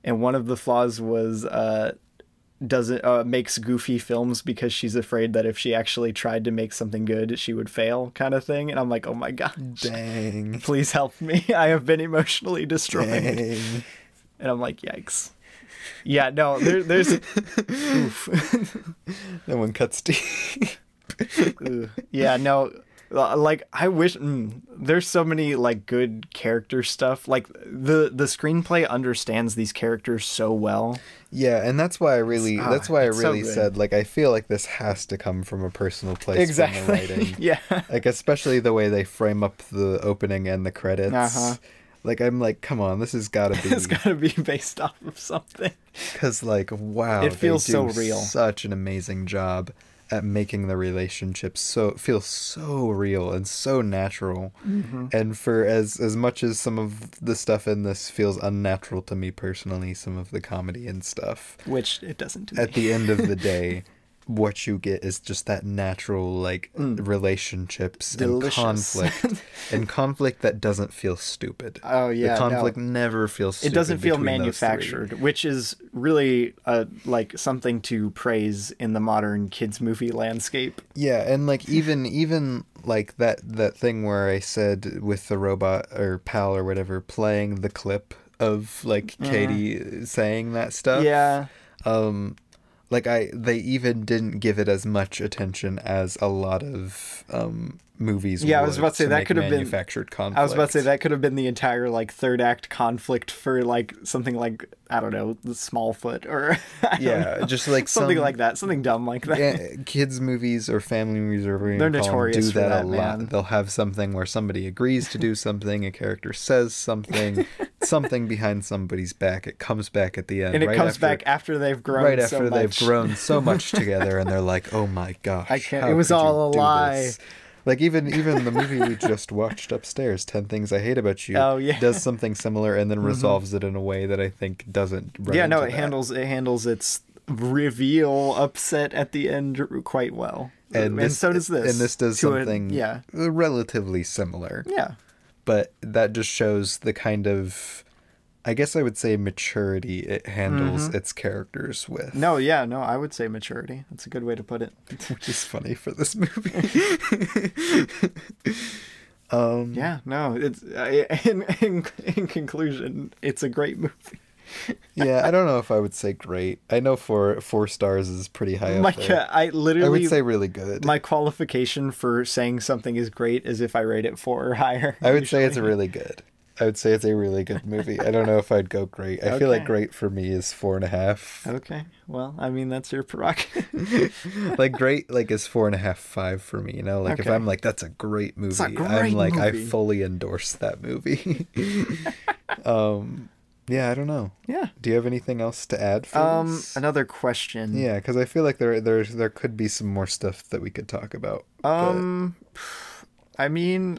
and one of the flaws was uh, doesn't uh, makes goofy films because she's afraid that if she actually tried to make something good, she would fail, kind of thing. And I'm like, oh my god, Dang. [laughs] please help me! [laughs] I have been emotionally destroyed, Dang. and I'm like, yikes. Yeah, no, there, there's [laughs] oof. No one cuts. Ugh. yeah, no. Like I wish mm, there's so many like good character stuff. Like the the screenplay understands these characters so well. Yeah, and that's why I really ah, that's why I it's so really said like I feel like this has to come from a personal place [laughs] writing. yeah. Like especially the way they frame up the opening and the credits. Uh-huh. Like I'm like, come on, this has got to [laughs] it's be got to be based off of something. [laughs] because like wow, It feels so real. Such an amazing job at making the relationship so feel so real and so natural. Mm-hmm. And for as as much as some of the stuff in this feels unnatural to me personally, some of the comedy and stuff. Which it doesn't to at the end of the [laughs] day, what you get is just that natural like relationships Mm. Delicious. and conflict, [laughs] and conflict that doesn't feel stupid. Oh, yeah, the no. conflict never feels. it doesn't feel between those three. manufactured, which is really uh, like something to praise in the modern kids movie landscape. Yeah, and like even even like that that thing where I said with the robot or pal or whatever playing the clip of like Katie saying that stuff. Mm. Yeah. um like i they even didn't give it as much attention as a lot of um movies Yeah, I was about to say that could have been- manufactured conflict I was about to say that could have been the entire like third act conflict for like something like I don't know, the Smallfoot or [laughs] yeah know. just like something some- like that, something dumb like that. yeah, kids movies or family movies or They're notorious do that, that, a man. lot they'll have something where somebody agrees to do [laughs] something a character says something [laughs] something behind somebody's back it comes back at the end and it right comes after- back after they've grown right so they've much. Grown so much together and they're like oh my [laughs] gosh I can't- it was all a lie." this?" like even even the movie we just watched upstairs 10 things i hate about you Oh, yeah. Mm-hmm. does something similar and then resolves it in a way that i think doesn't yeah, no, it that. handles it handles its reveal upset at the end quite well. and, this, so does this. and this does to a- something yeah. relatively similar Yeah. but that just shows the kind of i guess i would say maturity it handles its characters with Mm-hmm. No, yeah, no, I would say maturity. That's a good way to put it. [laughs] which is funny for this movie [laughs] um Yeah, no, it's uh, [laughs] in, in in conclusion, it's a great movie. yeah i don't know if i would say great i know four four stars is pretty high up My there. God, I i would say really good my qualification for saying something is great is if I rate it four or higher. i would say it's really good I would say it's a really good movie. I don't know if I'd go great. I feel like great for me is four and a half. Okay. Well, I mean that's your prerogative. [laughs] like great like is four and a half five for me you know like if i'm like that's a great movie I'm great like i fully endorse that movie [laughs] um yeah i don't know yeah. do you have anything else to add for Um. this? Another question. yeah because i feel like there there there could be some more stuff that we could talk about but- Um, I mean,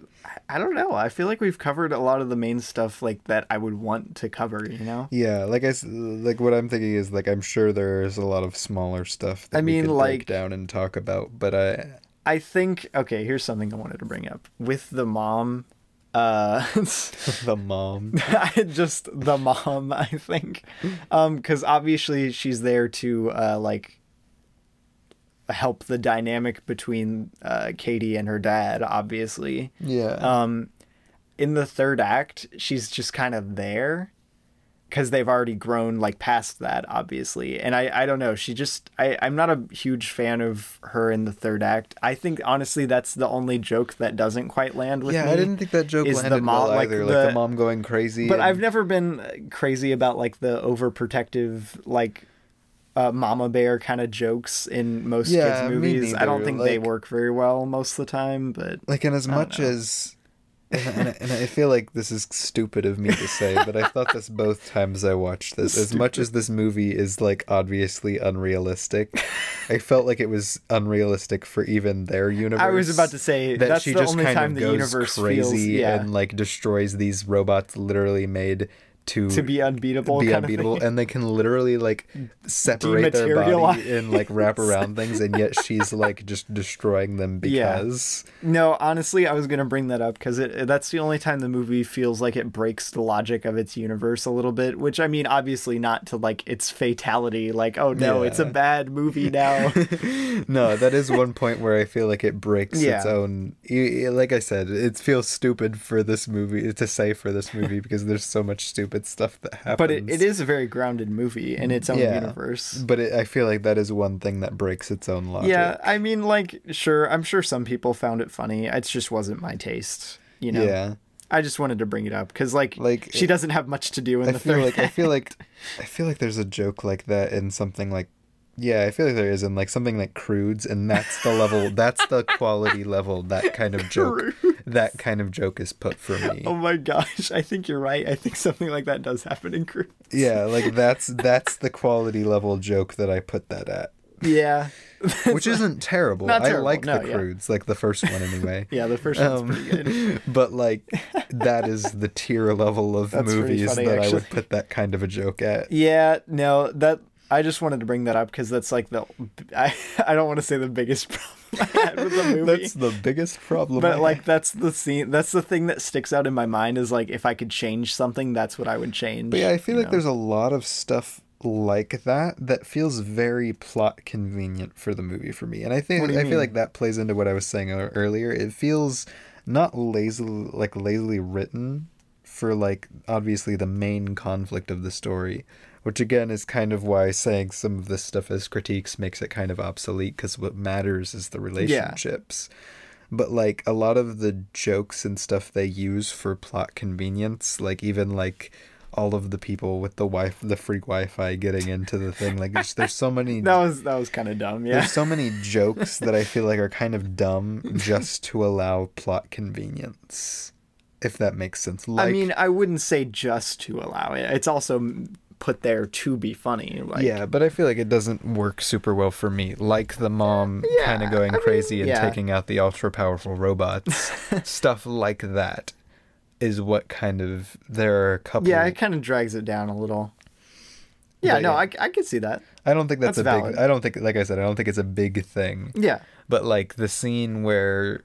I don't know. I feel like we've covered a lot of the main stuff like that I would want to cover. You know. yeah like i s- like what i'm thinking is like i'm sure there's a lot of smaller stuff that I we mean, like- break down and talk about but i I think okay. Here's something I wanted to bring up with the mom. Uh, [laughs] [laughs] the mom [laughs] just the mom. I think, um, because obviously she's there to uh like help the dynamic between uh Katie and her dad. Obviously, yeah. Um in the third act she's just kind of there because they've already grown like past that obviously. And i i don't know she just i i'm not a huge fan of her in the third act. I think honestly that's the only joke that doesn't quite land with yeah me i didn't think that joke is the landed mom- well like either like the- the mom going crazy but and- i've never been crazy about like the overprotective like uh, mama bear kind of jokes in most Yeah, kids movies i don't think they work very well most of the time but like in as much know. as and, and, and I feel like this is stupid of me to say, but I thought this both times I watched this. As much as this movie is like obviously unrealistic, I felt like it was unrealistic for even their universe. i was about to say that that's she the just only kind time of the goes universe crazy feels yeah and like destroys these robots literally made to to be unbeatable be unbeatable, and they can literally like separate their body and like wrap around things, and yet she's like just destroying them [laughs] Yeah. because. No, honestly, I was gonna bring that up because it that's the only time the movie feels like it breaks the logic of its universe a little bit. Which I mean, obviously not to like its fatality. Like, oh no, it's a bad movie now. [laughs] no, that is one point where I feel like it breaks its own. Like I said, it feels stupid for this movie to say for this movie because there's so much stupid stuff that happens. but it, it is a very grounded movie in its own Yeah. universe. But it, I feel like that is one thing that breaks its own logic. Yeah, I mean, like, sure, I'm sure some people found it funny. It just wasn't my taste. You know, Yeah. I just wanted to bring it up because, like, Like, she doesn't have much to do in I the feel third. like I feel like I feel like there's a joke like that in something like yeah, I feel like there is in like something like Croods, and that's the level, [laughs] that's the quality level that kind of joke, that kind of joke is put for me. Oh my gosh, I think you're right. I think something like that does happen in Crew. Yeah, like that's [laughs] that's the quality level joke that I put that at, Yeah. [laughs] which isn't terrible. Not I terrible, like no, the yeah. Croods, like the first one anyway. Yeah, the first one's Um, pretty good. but like that is the tier level of That's movies funny, that I would put that kind of a joke at. Yeah, no, that I just wanted to bring that up because that's like the [laughs] I I don't want to say the biggest [laughs] problem I had with the [laughs] movie. That's the biggest problem. but like that's the scene that's the thing that sticks out in my mind is like if I could change something, that's what I would change. But yeah, I feel like know? there's a lot of stuff like that that feels very plot convenient for the movie for me. And I think I you feel like that plays into what I was saying earlier. It feels not lazily like lazily written for like obviously the main conflict of the story, which again is kind of why saying some of this stuff as critiques makes it kind of obsolete because what matters is the relationships. But like a lot of the jokes and stuff they use for plot convenience, like even like all of the people with the wife, the freak Wi-Fi getting into the thing, like there's, there's so many. [laughs] that was that was kind of dumb. Yeah. There's so many jokes that I feel like are kind of dumb [laughs] just to allow plot convenience, if that makes sense. Like, I mean, I wouldn't say just to allow it. It's also put there to be funny. Like, yeah, but I feel like it doesn't work super well for me. Like the mom Yeah, kind of going I mean, crazy and yeah. taking out the ultra powerful robots. [laughs] Stuff like that is what kind of there are a couple. Yeah, it kind of drags it down a little. Yeah, But no, yeah. I, I could see that. I don't think that's, that's a valid. big. I don't think, like I said, I don't think it's a big thing. Yeah. But like the scene where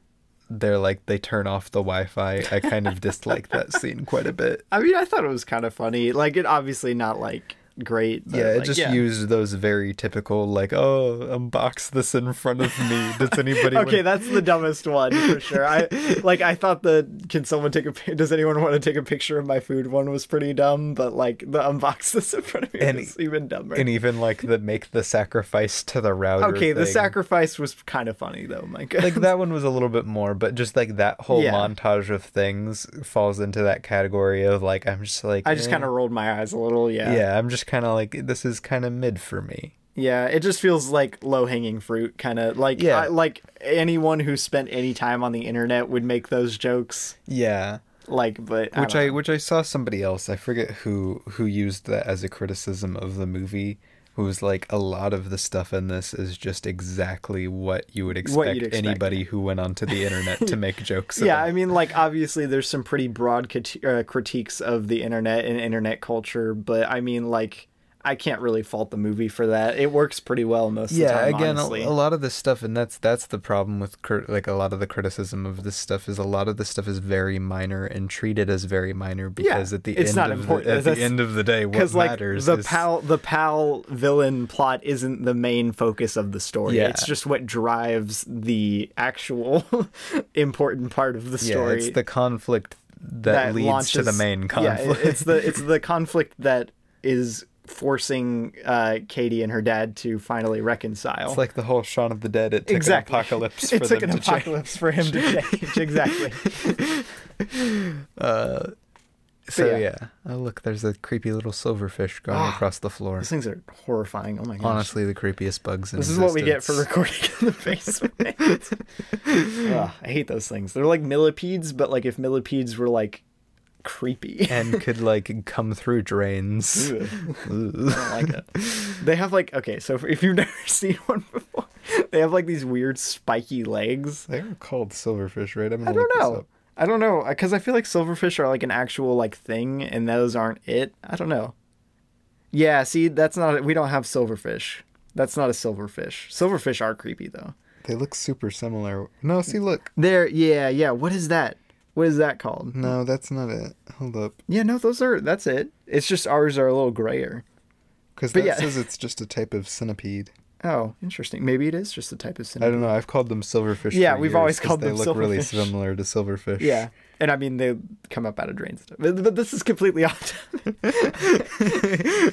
they're like they turn off the Wi-Fi, I kind of dislike that scene quite a bit. [laughs] I mean, I thought it was kind of funny. Like, it obviously not like great. but, Yeah, it like, just yeah. used those very typical like, oh, unbox this in front of me. Does anybody? [laughs] Okay, want-" that's the dumbest one for sure. I [laughs] like. I thought the can someone take a does anyone want to take a picture of my food one was pretty dumb, but like the unbox [laughs] this in front of me And- was even dumber. and even like the make the sacrifice to the router. okay, the sacrifice was kind of funny though. My God. like that one was a little bit more, but just like that whole Yeah. montage of things falls into that category of like I'm just like I just eh. kind of rolled my eyes a little. Yeah. yeah. I'm just kind of like this is kind of mid for me. Yeah, it just feels like low hanging fruit, kind of like Yeah. I- like anyone who spent any time on the internet would make those jokes. Yeah, Like, but which I, I, know. which I saw somebody else. I forget who who used that as a criticism of the movie. Who was like a lot of the stuff in this is just exactly what you would expect, expect. anybody who went onto the internet to [laughs] make jokes. yeah, about. I mean, like obviously there's some pretty broad uh, critiques of the internet and internet culture, but I mean, like I can't really fault the movie for that. It works pretty well most of the yeah time. again a, honestly. a lot of this stuff and that's that's the problem with crit- like a lot of the criticism of this stuff is a lot of this stuff is very minor and treated as very minor because at the it's end not of important. the, at That's- the end of the day what like matters the is pal the pal villain plot isn't the main focus of the story Yeah. it's just what drives the actual [laughs] important part of the yeah story it's the conflict that, leads to the launches- main yeah, conflict it- it's the it's the [laughs] conflict that is forcing uh, Katie and her dad to finally reconcile it's like the whole Shaun of the Dead it took exactly an apocalypse [laughs] for it took them an to change. apocalypse for him to [laughs] change exactly uh so yeah. yeah. oh look there's a creepy little silverfish going Ah, across the floor These things are horrifying oh my gosh honestly the creepiest bugs in This is what we get for recording in the basement. [laughs] Ugh, I hate those things. They're like millipedes, but like if millipedes were like creepy. and could [laughs] like come through drains. [laughs] I don't like it. They have like okay, so if you've [laughs] never seen one before, they have like these weird spiky legs. They are called silverfish, right? I'm I don't know. I don't know because I feel like silverfish are like an actual like thing, and those aren't it. I don't know. Yeah, see, that's not. We don't have silverfish. That's not a silverfish. Silverfish are creepy though. They look super similar. No, see, look. There, yeah, yeah. What is that? What is that called? No, that's not it. Hold up, Yeah, no, those are. That's it. It's just ours are a little grayer. because that yeah. says it's just a type of centipede. Oh, interesting. Maybe it is just a type of centipede. I don't know. I've called them silverfish. Yeah, we've years always called they them They look really similar to silverfish. Yeah, and I mean they come up out of drains. But, but this is completely [laughs] off.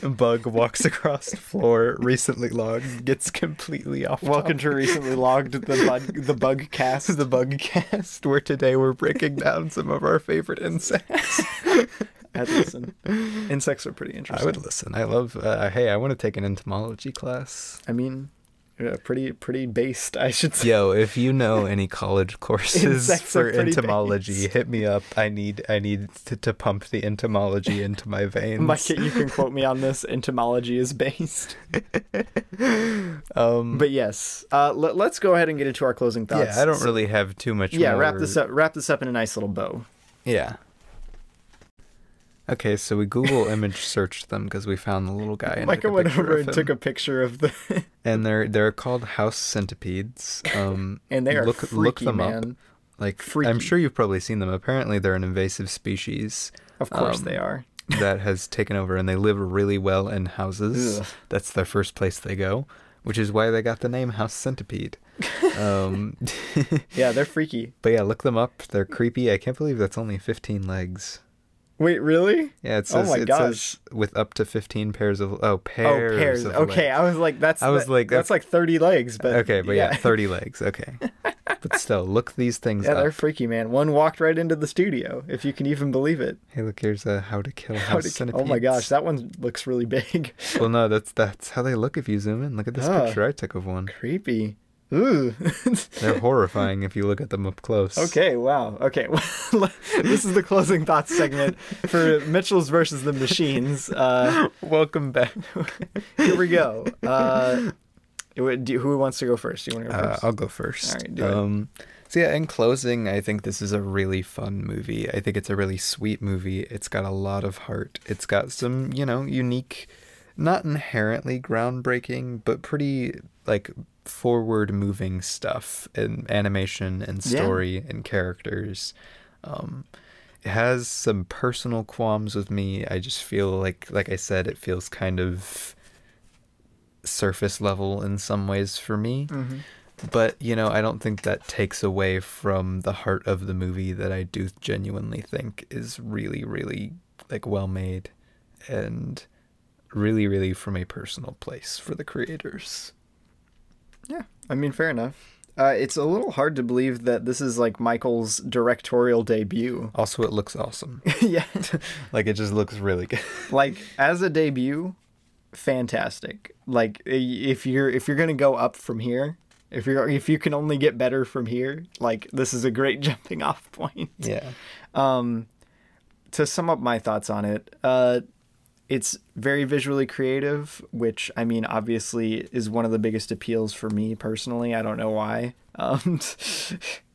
[laughs] Bug walks across the floor, recently logged, gets completely off. Welcome to recently logged the bug the bug [laughs] cast. the bug cast, where today we're breaking down some of our favorite insects. I'd listen. Insects are pretty interesting. I would listen. I love. Uh, hey, I want to take an entomology class. I mean, pretty pretty based, I should say. Yo, if you know any college [laughs] courses for entomology, based. hit me up. I need I need to, to pump the entomology into my veins. Mike, you can quote me on this. Entomology is based. [laughs] um, But yes, uh, let, let's go ahead and get into our closing thoughts. yeah, I don't really have too much. Yeah, more... wrap this up. Wrap this up in a nice little bow. Yeah. Okay, so we Google image searched them because we found the little guy. and Micah went over of and took a picture of the, [laughs] and they're they're called house centipedes. Um, [laughs] and they are look freaky, look them man. up. Like Freaky. I'm sure you've probably seen them. Apparently, they're an invasive species Of course Um, they are. [laughs] that has taken over, and they live really well in houses. Ugh. That's their first place they go, which is why they got the name House Centipede. um, Yeah, they're freaky. but yeah, look them up. They're creepy. I can't believe that's only 15 legs. Wait, really? Yeah, it Oh says my it gosh. says with up to 15 pairs of oh pairs. oh, pairs. Okay, legs. I was like, that's I was that- like, that's like thirty legs, but okay, but yeah. 30 legs. Okay, [laughs] but still, look these things yeah, they're freaky, man. One walked right into the studio, if you can even believe it. Hey, look, here's a how to kill [laughs] How house to- centipedes. oh my gosh, that one looks really [laughs] big. well, no, that's that's how they look if you zoom in. Look at this Ah. picture I took of one. Creepy. Ooh. [laughs] They're horrifying if you look at them up close. okay, wow. Okay, [laughs] this is the closing thoughts segment for Mitchell's versus the Machines. Uh, Welcome back. [laughs] here we go. Uh, do- who wants to go first? Do You want to go Uh, first? I'll go first. All right, do it. um, so yeah, in closing, I think this is a really fun movie. I think it's a really sweet movie. It's got a lot of heart. It's got some, you know, unique, not inherently groundbreaking, but pretty like forward moving stuff in animation and Yeah. story and characters. Um, it has some personal qualms with me. I just feel like like I said, it feels kind of surface level in some ways for me. Mm-hmm. But, you know, I don't think that takes away from the heart of the movie that I do genuinely think is really, really like well made and really, really from a personal place for the creators. Yeah, I mean, fair enough. Uh, it's a little hard to believe that this is like Michael's directorial debut. [laughs] Also, it looks awesome. yeah, [laughs] like, it just looks really good. [laughs] like as a debut, fantastic. Like if you're if you're gonna go up from here, if you're if you can only get better from here, like this is a great jumping off point. yeah. Um, to sum up my thoughts on it, uh, it's very visually creative, which I mean, obviously, is one of the biggest appeals for me personally. I don't know why. Um, [laughs]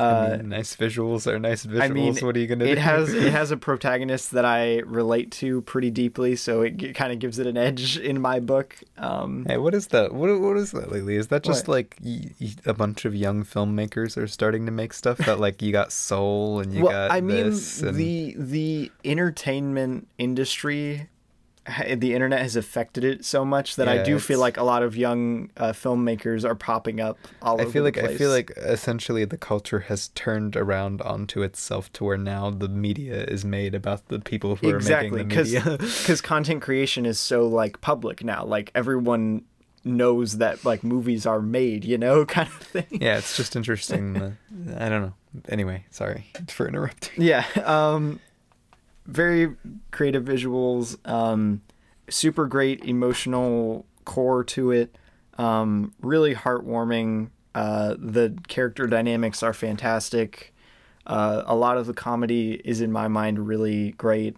I uh, mean, nice visuals are nice visuals. I mean, what are you gonna do? it has it [laughs] has a protagonist that I relate to pretty deeply, so it g- kind of gives it an edge in my book. Um, Hey, what is that? What what is that lately? Is that just What? like y- y- a bunch of young filmmakers are starting to make stuff that like you got Soul and you well, got I mean, and the the entertainment industry, the internet has affected it so much that I Yeah, do feel like a lot of young uh, filmmakers are popping up all I over feel the like I feel like essentially the culture has turned around onto itself to where now the media is made about the people who exactly are making the media. [laughs] because content creation is so like public now. Like everyone knows that like movies are made, you know, [laughs] kind of thing. yeah, it's just interesting. I don't know. Anyway, sorry for interrupting. [laughs] Yeah. Um, very creative visuals. Um, super great emotional core to it. Um, really heartwarming. Uh, the character dynamics are fantastic. Uh, a lot of the comedy is, in my mind, really great.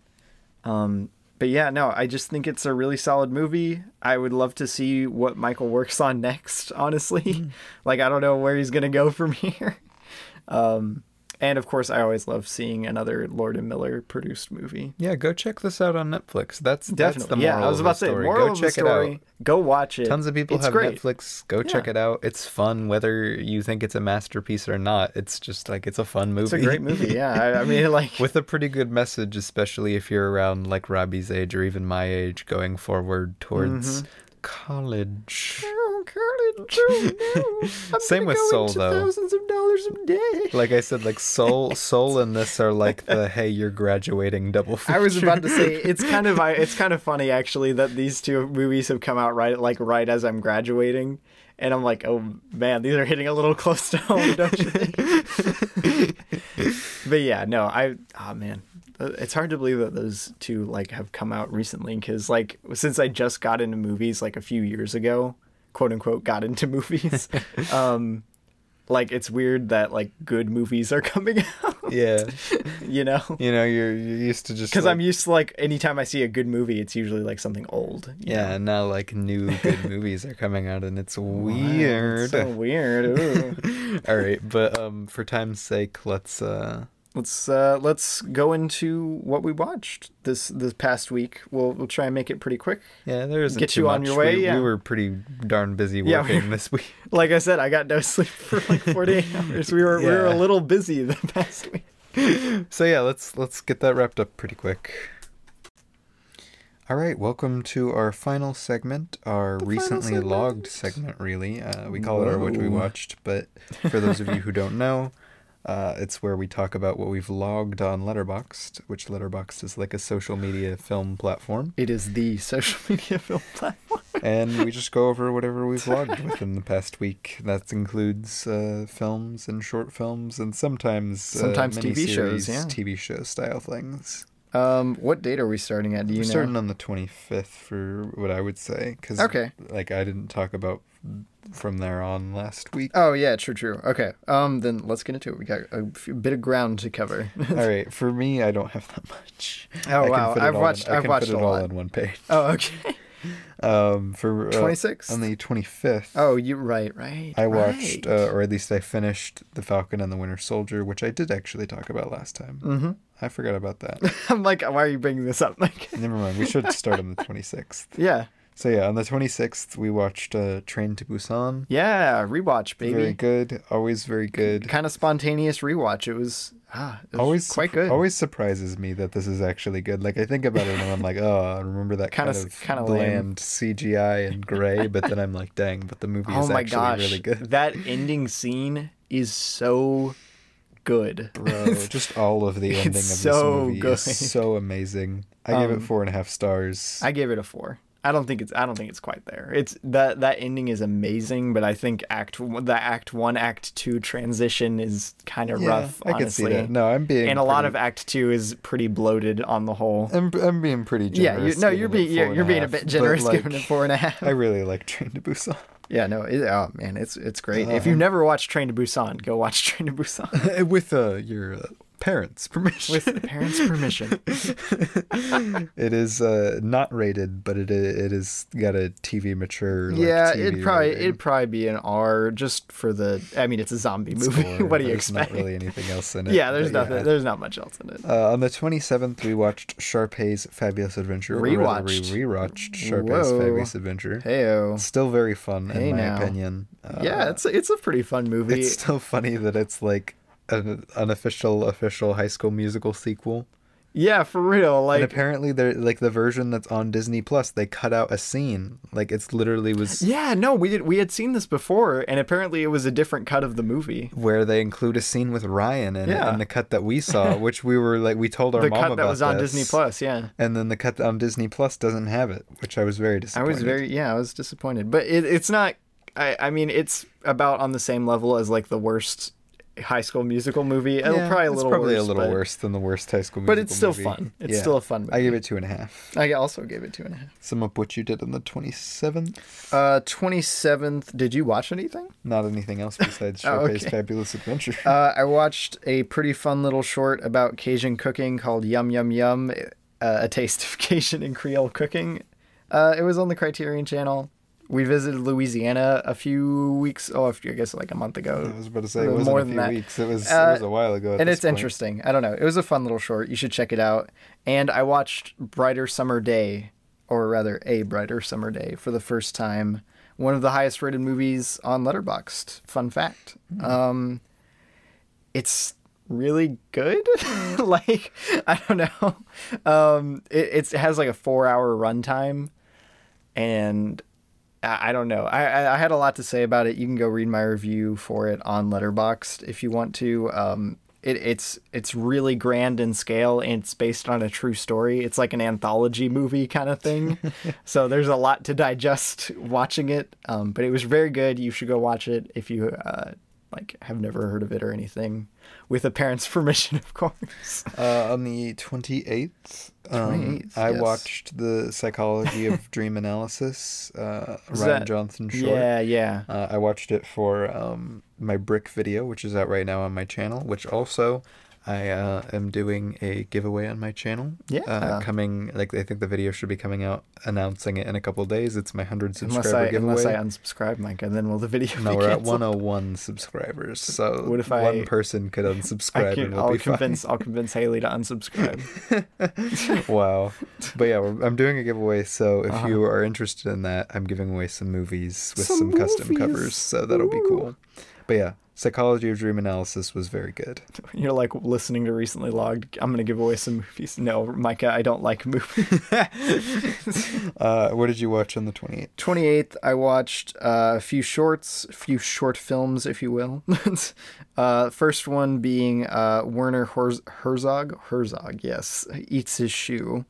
Um, but yeah, no, I just think it's a really solid movie. I would love to see what Michael works on [laughs] next, honestly. like, I don't know where he's going to go from [laughs] here. Um, and of course, I always love seeing another Lord and Miller produced movie. Yeah, go check this out on Netflix. That's that's the Definitely. moral yeah, I was about to say, moral go of check the story. it out. Go watch it. Tons of people It's have great. Netflix. Go check it out. It's fun, whether you think it's a masterpiece or not. It's just like it's a fun movie. It's a great movie. Yeah, I, I mean, [laughs] like, with a pretty good message, especially if you're around like Robbie's age or even my age, going forward towards Mm-hmm. College. oh, college, oh, no. [laughs] Same with Soul, though. Thousands of dollars a day. Like I said, like Soul, Soul, [laughs] and this are like the [laughs] hey, you're graduating double feature. I was about to say it's kind of I- it's kind of funny actually that these two movies have come out right like right as I'm graduating, and I'm like, oh man, these are hitting a little close to home, don't you think? but yeah, no, I oh man, it's hard to believe that those two like have come out recently because like since I just got into movies like a few years ago, quote unquote, got into [laughs] movies. [laughs] um, like it's weird that like good movies are [laughs] coming out, yeah, you know you know, you're you're used to just because like, I'm used to like anytime I see a good movie, it's usually like something old. you yeah, know? and now like new good movies are coming out, and it's Wow, weird. it's so weird. All right, but um, for time's sake, let's uh, let's uh, let's go into what we watched this this past week. We'll we'll try and make it pretty quick. yeah, there isn't Get too you on your way, We, yeah. we were pretty darn busy Yeah, working we- this week. [laughs] Like I said, I got no sleep for like 48 [laughs] hours. We were we were a little busy the past week. So yeah, let's let's get that wrapped up pretty quick. All right, welcome to our final segment, our final recently segment. logged segment. Really, uh, we call it our what we watched, but for those of you who don't know, [laughs] uh, it's where we talk about what we've logged on Letterboxd, which Letterboxd is like a social media film platform, It is the social [laughs] media film platform. and we just go over whatever we've [laughs] logged within the past week. That includes uh, films and short films, and sometimes uh, Sometimes TV shows, yeah. TV show style things. Um, what date are we starting at? Do you know? We're know? starting on the 25th for what I would say because Okay. like I didn't talk about from there on last week. Oh yeah, true, true. Okay. Um, then let's get into it. We got a few, bit of ground to cover. [laughs] All right, for me, I don't have that much. Oh, I wow. I've watched- In, I've watched it all lot. on one page. oh, okay. [laughs] Um, for uh, 26. on the 25th. Oh, you right, right. I watched, right. uh, or at least I finished The Falcon and the Winter Soldier, which I did actually talk about last time. Mm-hmm. I forgot about that. [laughs] I'm like, why are you bringing this up? Like, Never mind. We should start on the 26th. yeah. So yeah, on the 26th we watched uh, Train to Busan. Yeah, rewatch, baby. Very good. Always very good. Kind of spontaneous rewatch. It was ah, it was Always quite surp- good. Always surprises me that this is actually good. Like I think about it and I'm like, [laughs] oh, I remember that Kinda kind of kinda lame. bland CGI and gray, but then I'm like, dang, but the movie oh is actually gosh, really good. that ending scene is so good. Bro, just all of the [laughs] ending of this so movie good. is so amazing. I Um, it four and a half stars. I gave it a four. I don't think it's. I don't think it's quite there. It's that that ending is amazing, but I think act the act one act two transition is kind of Yeah, rough. I can see that. No, I'm being and a lot of act two is pretty bloated on the whole. I'm, I'm being pretty Yeah, generous. you, no, you're being you're, you're being a bit generous like, giving it four and a half. I really like Train to Busan. Yeah, no, it, oh man, it's it's great. if you've never watched Train to Busan, go watch Train to Busan [laughs] With uh, your uh, parents' [laughs] permission. with parents' permission. [laughs] it is uh, not rated, but it it is got a TV mature. Like, yeah, TV it'd probably rating. it'd probably be an R just for the. I mean, it's a zombie movie. Score. [laughs] what do you There's expect? Not really anything else in it. yeah, there's nothing. There's not much else in it. Uh, on the 27th, we watched Sharpay's Fabulous Adventure. rather, we Rewatched. rewatched Sharpay's Whoa. Fabulous Adventure. Heyo. Still very fun, Hey in my opinion. Uh, yeah, it's it's a pretty fun movie. it's still funny that it's like an unofficial, official High School Musical sequel. yeah, for real. and Like, apparently, they're like the version that's on Disney Plus. They cut out a scene. Like it's literally was yeah, no, we did. We had seen this before, and apparently it was a different cut of the movie. where they include a scene with Ryan in, it in the cut that we saw, [laughs] which we were like we told our The mom cut about that was on this, Disney Plus. Yeah, and then the cut on Disney Plus doesn't have it, which I was very disappointed. I was very yeah, I was disappointed. But it, it's not. I I mean, it's about on the same level as like the worst High School Musical movie. It'll Yeah, probably a little probably worse, a little but, worse than the worst High School Musical. But it's still movie. fun. It's Yeah. still a fun movie. I gave it two and a half. I also gave it two and a half. Some of what you did on the twenty seventh. Uh, twenty seventh. Did you watch anything? Not anything else besides [laughs] Oh, Sharpay's okay. Fabulous Adventure. Uh, I watched a pretty fun little short about Cajun cooking called Yum Yum Yum, uh, a taste of [laughs] Cajun and Creole cooking. Uh, it was on the Criterion Channel. We visited Louisiana a few weeks. Oh, a few- I guess like a month ago. I was about to say it wasn't more a than few that. weeks. It was Uh, it was a while ago. and it's point. interesting. I don't know. It was a fun little short. You should check it out. And I watched Brighter Summer Day, or rather, A Brighter Summer Day, for the first time. One of the highest rated movies on Letterboxd. Fun fact. Um, it's really good. [laughs] like I don't know. [laughs] Um, it, it's, it has like a four hour runtime, and I, don't know. I, I I had a lot to say about it. You can go read my review for it on Letterboxd if you want to. Um, it, it's it's really grand in scale and it's based on a true story. It's like an anthology movie kind of thing. [laughs] so there's a lot to digest watching it. Um, but it was very good. You should go watch it if you uh, like have never heard of it or anything, with a parent's [laughs] permission, of course. Uh, on the 28th, um, 28th, I yes. watched The Psychology of [laughs] Dream Analysis, uh, Rian that- Johnson short. Yeah, yeah. Uh, I watched it for um, my brick video, which is out right now on my channel, which also I uh, am doing a giveaway on my channel. Yeah. Uh, coming, like, I think the video should be coming out announcing it in a couple days. It's my 100 subscriber Unless I giveaway. unless I unsubscribe, Micah, then will the video [laughs] no, we're at 101 subscribers, so What if one I- person could I unsubscribe can, and we'll I'll be convince I'll convince Haley to unsubscribe. [laughs] wow. But yeah, we're, I'm doing a giveaway, so if Uh-huh. you are interested in that, I'm giving away some movies with Some some, custom covers, so that'll be cool. But yeah, Psychology of Dream Analysis was very good. [laughs] You're like listening to recently logged. I'm gonna give away some movies. No, Micah, I don't like movies. [laughs] Uh, what did you watch on the 28th? 28th, I watched uh, a few shorts, a few short films, if you will. [laughs] uh, first one being uh, Werner Herz- Herzog. Herzog, yes, eats his shoe,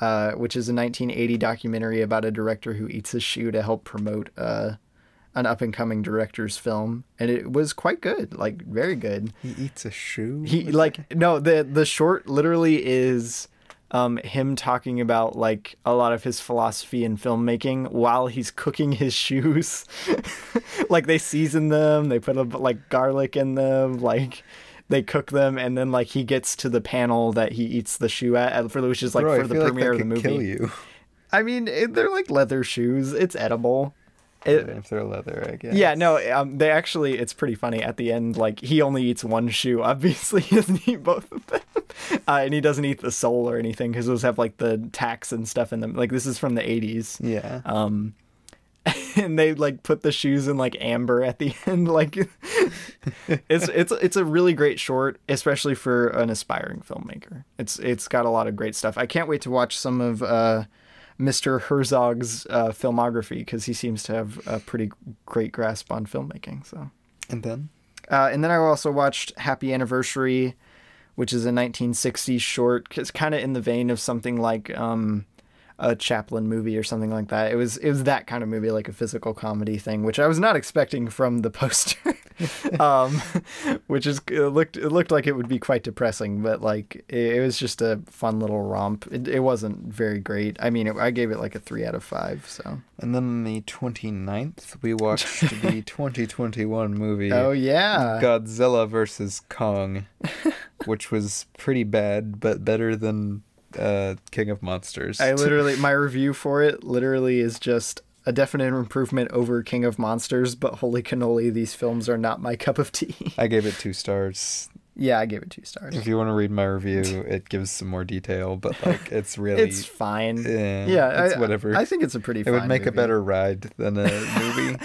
uh, which is a 1980 documentary about a director who eats his shoe to help promote uh, an up and coming director's film, and it was quite good, like very good. He eats a shoe? He like no the the short literally is um him talking about like a lot of his philosophy in filmmaking while he's cooking his [laughs] shoes. [laughs] like they season them, they put a, like garlic in them, like they cook them and then like he gets to the panel that he eats the shoe at at- for which is like Bro, for I the premiere like of the movie. I mean, it, they're like leather shoes. It's edible. It- if they're leather, I guess. Yeah, no, um, they actually, it's pretty funny. At the end, like, he only eats one shoe. Obviously, [laughs] he doesn't eat both of them. Uh, and he doesn't eat the sole or anything because those have, like, the tacks and stuff in them. Like, this is from the 80s. Yeah. Um, [laughs] and they, like, put the shoes in, like, amber at the [laughs] end. Like, it's, it's, it's a really great short, especially for an aspiring filmmaker. It's, it's got a lot of great stuff. I can't wait to watch some of, uh, Mr. Herzog's uh, filmography because he seems to have a pretty great grasp on filmmaking. So, and then uh, and then I also watched Happy Anniversary, which is a 1960s short. It's kind of in the vein of something like um, a Chaplin movie or something like that. It was it was that kind of movie, like a physical comedy thing, which I was not expecting from the poster. [laughs] um, which is it looked it looked like it would be quite depressing, but like it, it was just a fun little romp. It, it wasn't very great. I mean, it, I gave it like a three out of five. So. and then on the 29th, we watched [laughs] the 2021 movie Oh yeah. Godzilla versus Kong, which was pretty bad, but better than uh, King of Monsters. I [laughs] literally my review for it literally is just a definite improvement over King of Monsters, but holy cannoli, these films are not my [laughs] cup of tea. I gave it two stars. yeah, I gave it two stars. If you want to read my review, it gives some more detail, but like it's [laughs] really It's fine. Yeah, yeah, it's I, whatever. I think it's a pretty. it would make a better ride than a movie.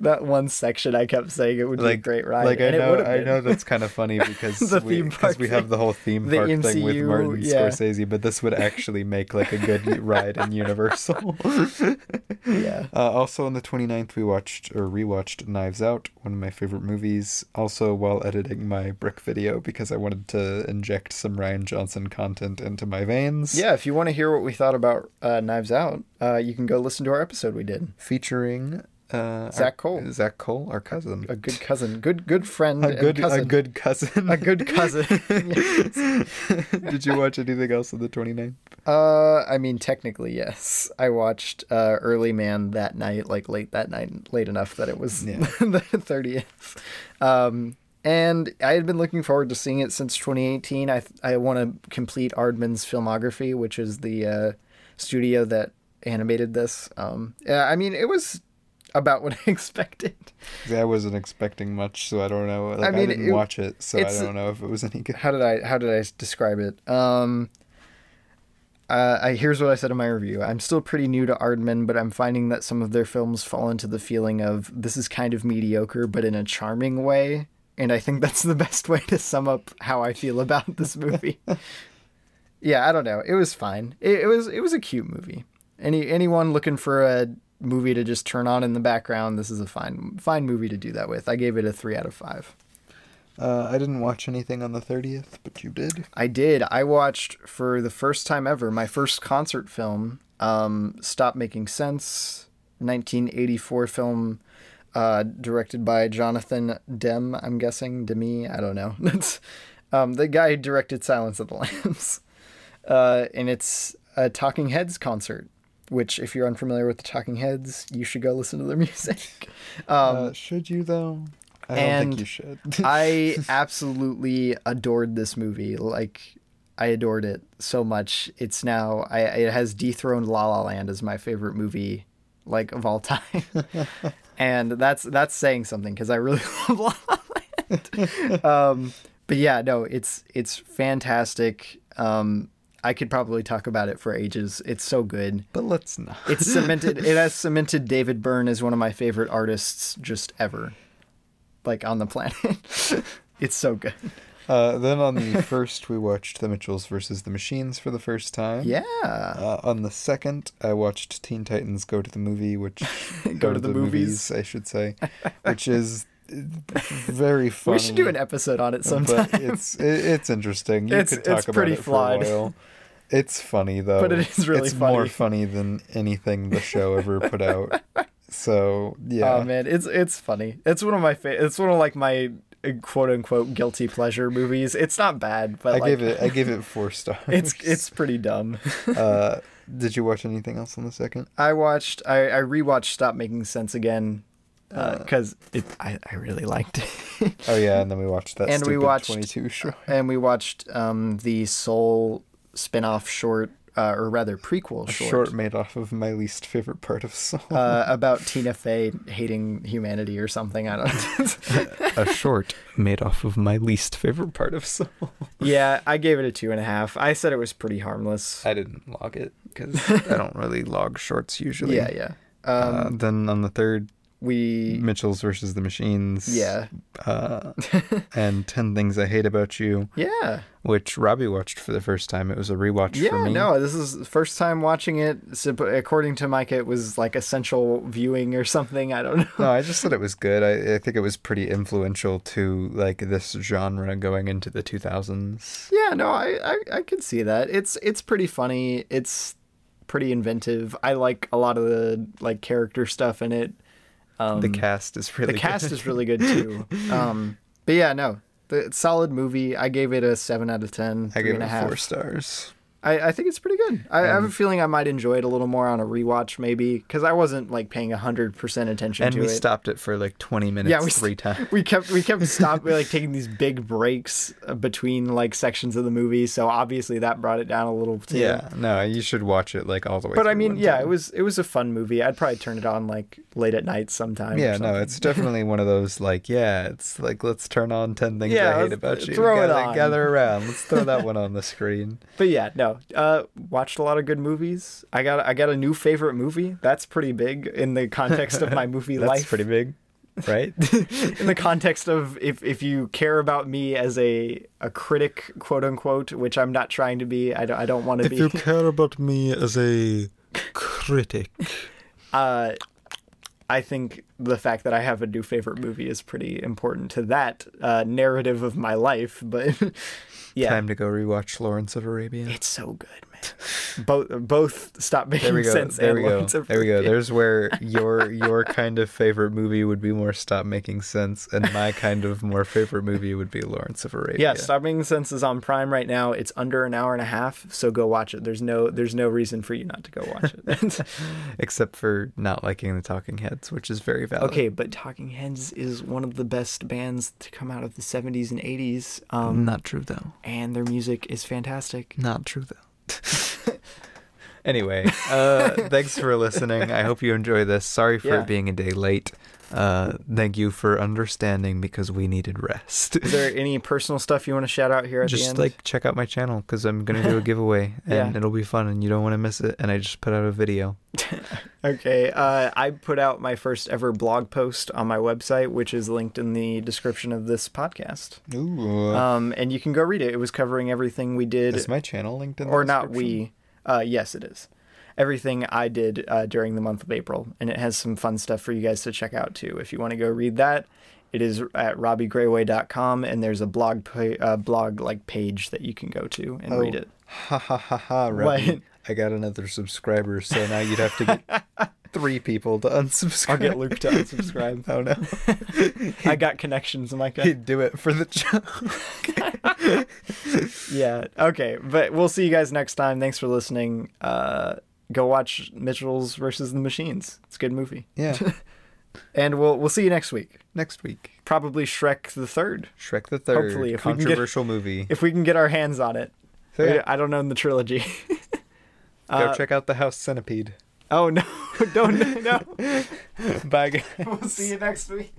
That one section I kept saying it would be a like great ride. Like I know, I know that's kind of funny [laughs] because The we, theme [laughs] park we have the whole theme The park thing with Martin yeah. Scorsese, but this would actually make like a good [laughs] ride in Universal. Yeah. Uh, also on the 29th, we watched or rewatched Knives Out, one of my favorite movies. Also while editing my brick video because I wanted to inject some Rian Johnson content into my veins. Yeah, if you want to hear what we thought about uh, Knives Out, uh, you can go listen to our episode we did. Featuring uh, Zach our- Cole. Zach Cole, our cousin. A good cousin, good good friend, A good, cousin. a good cousin. a good cousin. Did you watch anything else on the 29th? Uh, I mean, technically, yes. I watched uh, Early Man that night, like late that night, late enough that it was Yeah. [laughs] the thirtieth. Um, and I had been looking forward to seeing it since 2018. I I want to complete Aardman's filmography, which is the uh, studio that animated this. Um, yeah, I mean, it was about what I [laughs] expected. 'Cause I wasn't expecting much, so I don't know. Like, I, mean, didn't it- watch it, so I don't know if it was any good. How did I how did I describe it? Um, uh, I here's what I said in my review. I'm still pretty new to Aardman, but I'm finding that some of their films fall into the feeling of this is kind of mediocre, but in a charming way. And I think [laughs] that's the best way to sum up how I feel about [laughs] this movie. yeah, I don't know. It was fine. It, it was it was a cute movie. Any anyone looking for a movie to just turn on in the background, this is a fine fine movie to do that with. I gave it a three out of five. Uh, I didn't watch anything on the 30th, but you did. I did. I watched for the first time ever my first concert film, um, Stop Making Sense, 1984 film uh, directed by Jonathan Demme, I'm guessing. Demi, I don't know. That's [laughs] um, the guy who directed Silence of the [laughs] Lambs. Uh, and it's a Talking Heads concert, which, if you're unfamiliar with the Talking Heads, you should go listen to their [laughs] music. Um, uh, should you though? I don't think you should. [laughs] I [laughs] absolutely adored this movie. Like I adored it so much. It's now I it has dethroned La La Land as my favorite movie like of all time. and that's that's saying something cuz I really love La La Land. um but yeah, no, it's it's fantastic. Um I could probably talk about it for ages. It's so good. but let's not. It's cemented. it has [laughs] cemented David Byrne as one of my favorite artists just ever, like on the planet. [laughs] it's so good. Uh, then on the [laughs] first, we watched The Mitchells versus the Machines for the first time. Yeah. Uh, on the second, I watched Teen Titans Go to the Movie, which Go to the movies. I should say, which is very funny. [laughs] we should do an episode on it sometime. But it's it, it's interesting. You It's- could talk it's about pretty it flawed. for a while. It's funny though. But it is really it's more funny. funny than anything the show ever put out. So yeah, Oh man, it's it's funny. It's one of my fa- It's one of like my uh, quote unquote guilty pleasure movies. It's not bad, but I like, gave it I gave it [laughs] four stars. It's it's pretty dumb. [laughs] uh, did you watch anything else on the second? I watched. I I rewatched Stop Making Sense again Uh, because it. I I really liked it. [laughs] Oh yeah, and then we watched that. And we watched- 22 [laughs] show. and we watched um the Soul spin-off short uh, or rather prequel A short, short made off of my least favorite part of Soul. uh, [laughs] about Tina Fey hating humanity or something. I don't. a short made off of my least favorite part of Soul. yeah, I gave it a two and a half. I said it was pretty harmless. I didn't log it because I don't really log shorts usually. Yeah, yeah. Uh, Um, then on the third, we Mitchell's versus the Machines. yeah Uh, [laughs] and Ten Things I Hate About You, yeah which Robbie watched for the first time. It was a rewatch for yeah me. no this is first time watching it according to mike it was like essential viewing or something i don't know No, I just thought it was good. I, I think it was pretty influential to like this genre going into the 2000s. yeah no I, I i could see that it's it's pretty funny it's pretty inventive i like a lot of the like character stuff in it um the cast is really the cast good. is really good too [laughs] um but yeah no the solid movie i gave it a seven out of ten I gave it four stars. I, I think it's pretty good. I, I have a feeling I might enjoy it a little more on a rewatch, maybe, because I wasn't like paying hundred percent attention And to we it. stopped it for like 20 minutes Yeah, we three times. [laughs] we kept we kept [laughs] stopping like taking these big breaks uh, between like sections of the movie, so obviously that brought it down a little too. Yeah, no, you should watch it like all the way. Through. But I mean, yeah, time. it was it was a fun movie. I'd probably turn it on like late at night sometime. Yeah, no, it's [laughs] definitely one of those like, yeah, it's like let's turn on ten things Yeah, I hate about you. throw it gather, on. gather around. Let's throw that one on the screen. But yeah, no. Uh, watched a lot of good movies. I got I got a new favorite movie. That's pretty big in the context of my [laughs] movie That's life. That's pretty big, right? [laughs] in the context of if if you care about me as a a critic, quote unquote, which I'm not trying to be. I don't I don't want to be. If you care about me as a critic, [laughs] uh, I think the fact that I have a new favorite movie is pretty important to that uh, narrative of my life. But [laughs] yeah, time to go rewatch Lawrence of Arabia. it's so good. [laughs] Both both stop making sense. There we go. There we go. There we go. There's where [laughs] your your kind of favorite movie would be more Stop Making Sense, and my kind of more favorite movie would be Lawrence of Arabia. Yeah, Stop Making Sense is on Prime right now. It's under an hour and a half, so go watch it. There's no there's no reason for you not to go watch it. [laughs] Except for not liking the Talking Heads, which is very valid. Okay, but Talking Heads is one of the best bands to come out of the 70s and 80s. Um, Not true though. and their music is fantastic. Not true though. [laughs] anyway, uh, thanks for listening. I hope you enjoy this. Sorry for Yeah. it being a day late. Uh, thank you for understanding because we needed rest. Is there any [laughs] personal stuff you want to shout out here at the end? just like check out my channel because I'm gonna do a [laughs] giveaway and Yeah. ittle be fun and you don't want to miss it. And I just put out a video. [laughs] Okay, uh, I put out my first ever blog post on my website, which is linked in the description of this podcast. Ooh, Um, and you can go read it. It was covering everything we did, is my channel linked in? The or not we. Uh, yes, it is. Everything I did uh, during the month of April, and it has some fun stuff for you guys to check out too. If you want to go read that, it is at robbiegrayway.com, and there's a blog pa- uh, blog like page that you can go to and read Oh. it. Ha ha ha ha! Robbie, What? I got another subscriber, so now you'd have to get [laughs] three people to unsubscribe. I'll get Luke to unsubscribe. [laughs] Oh no! [laughs] I got connections, Micah. He'd do it for the joke. yeah. Okay. But we'll see you guys next time. Thanks for listening. Uh, go watch Mitchell's versus the Machines. It's a good movie. Yeah. [laughs] And we'll we'll see you next week. Next week, Probably Shrek the third. Shrek the Third, Hopefully, if we can get- controversial movie. [laughs] If we can get our hands on it. So, yeah, I don't know in the trilogy. [laughs] go Uh, check out the House Centipede. oh no! Don't no. Bye, guys. we'll see you next week.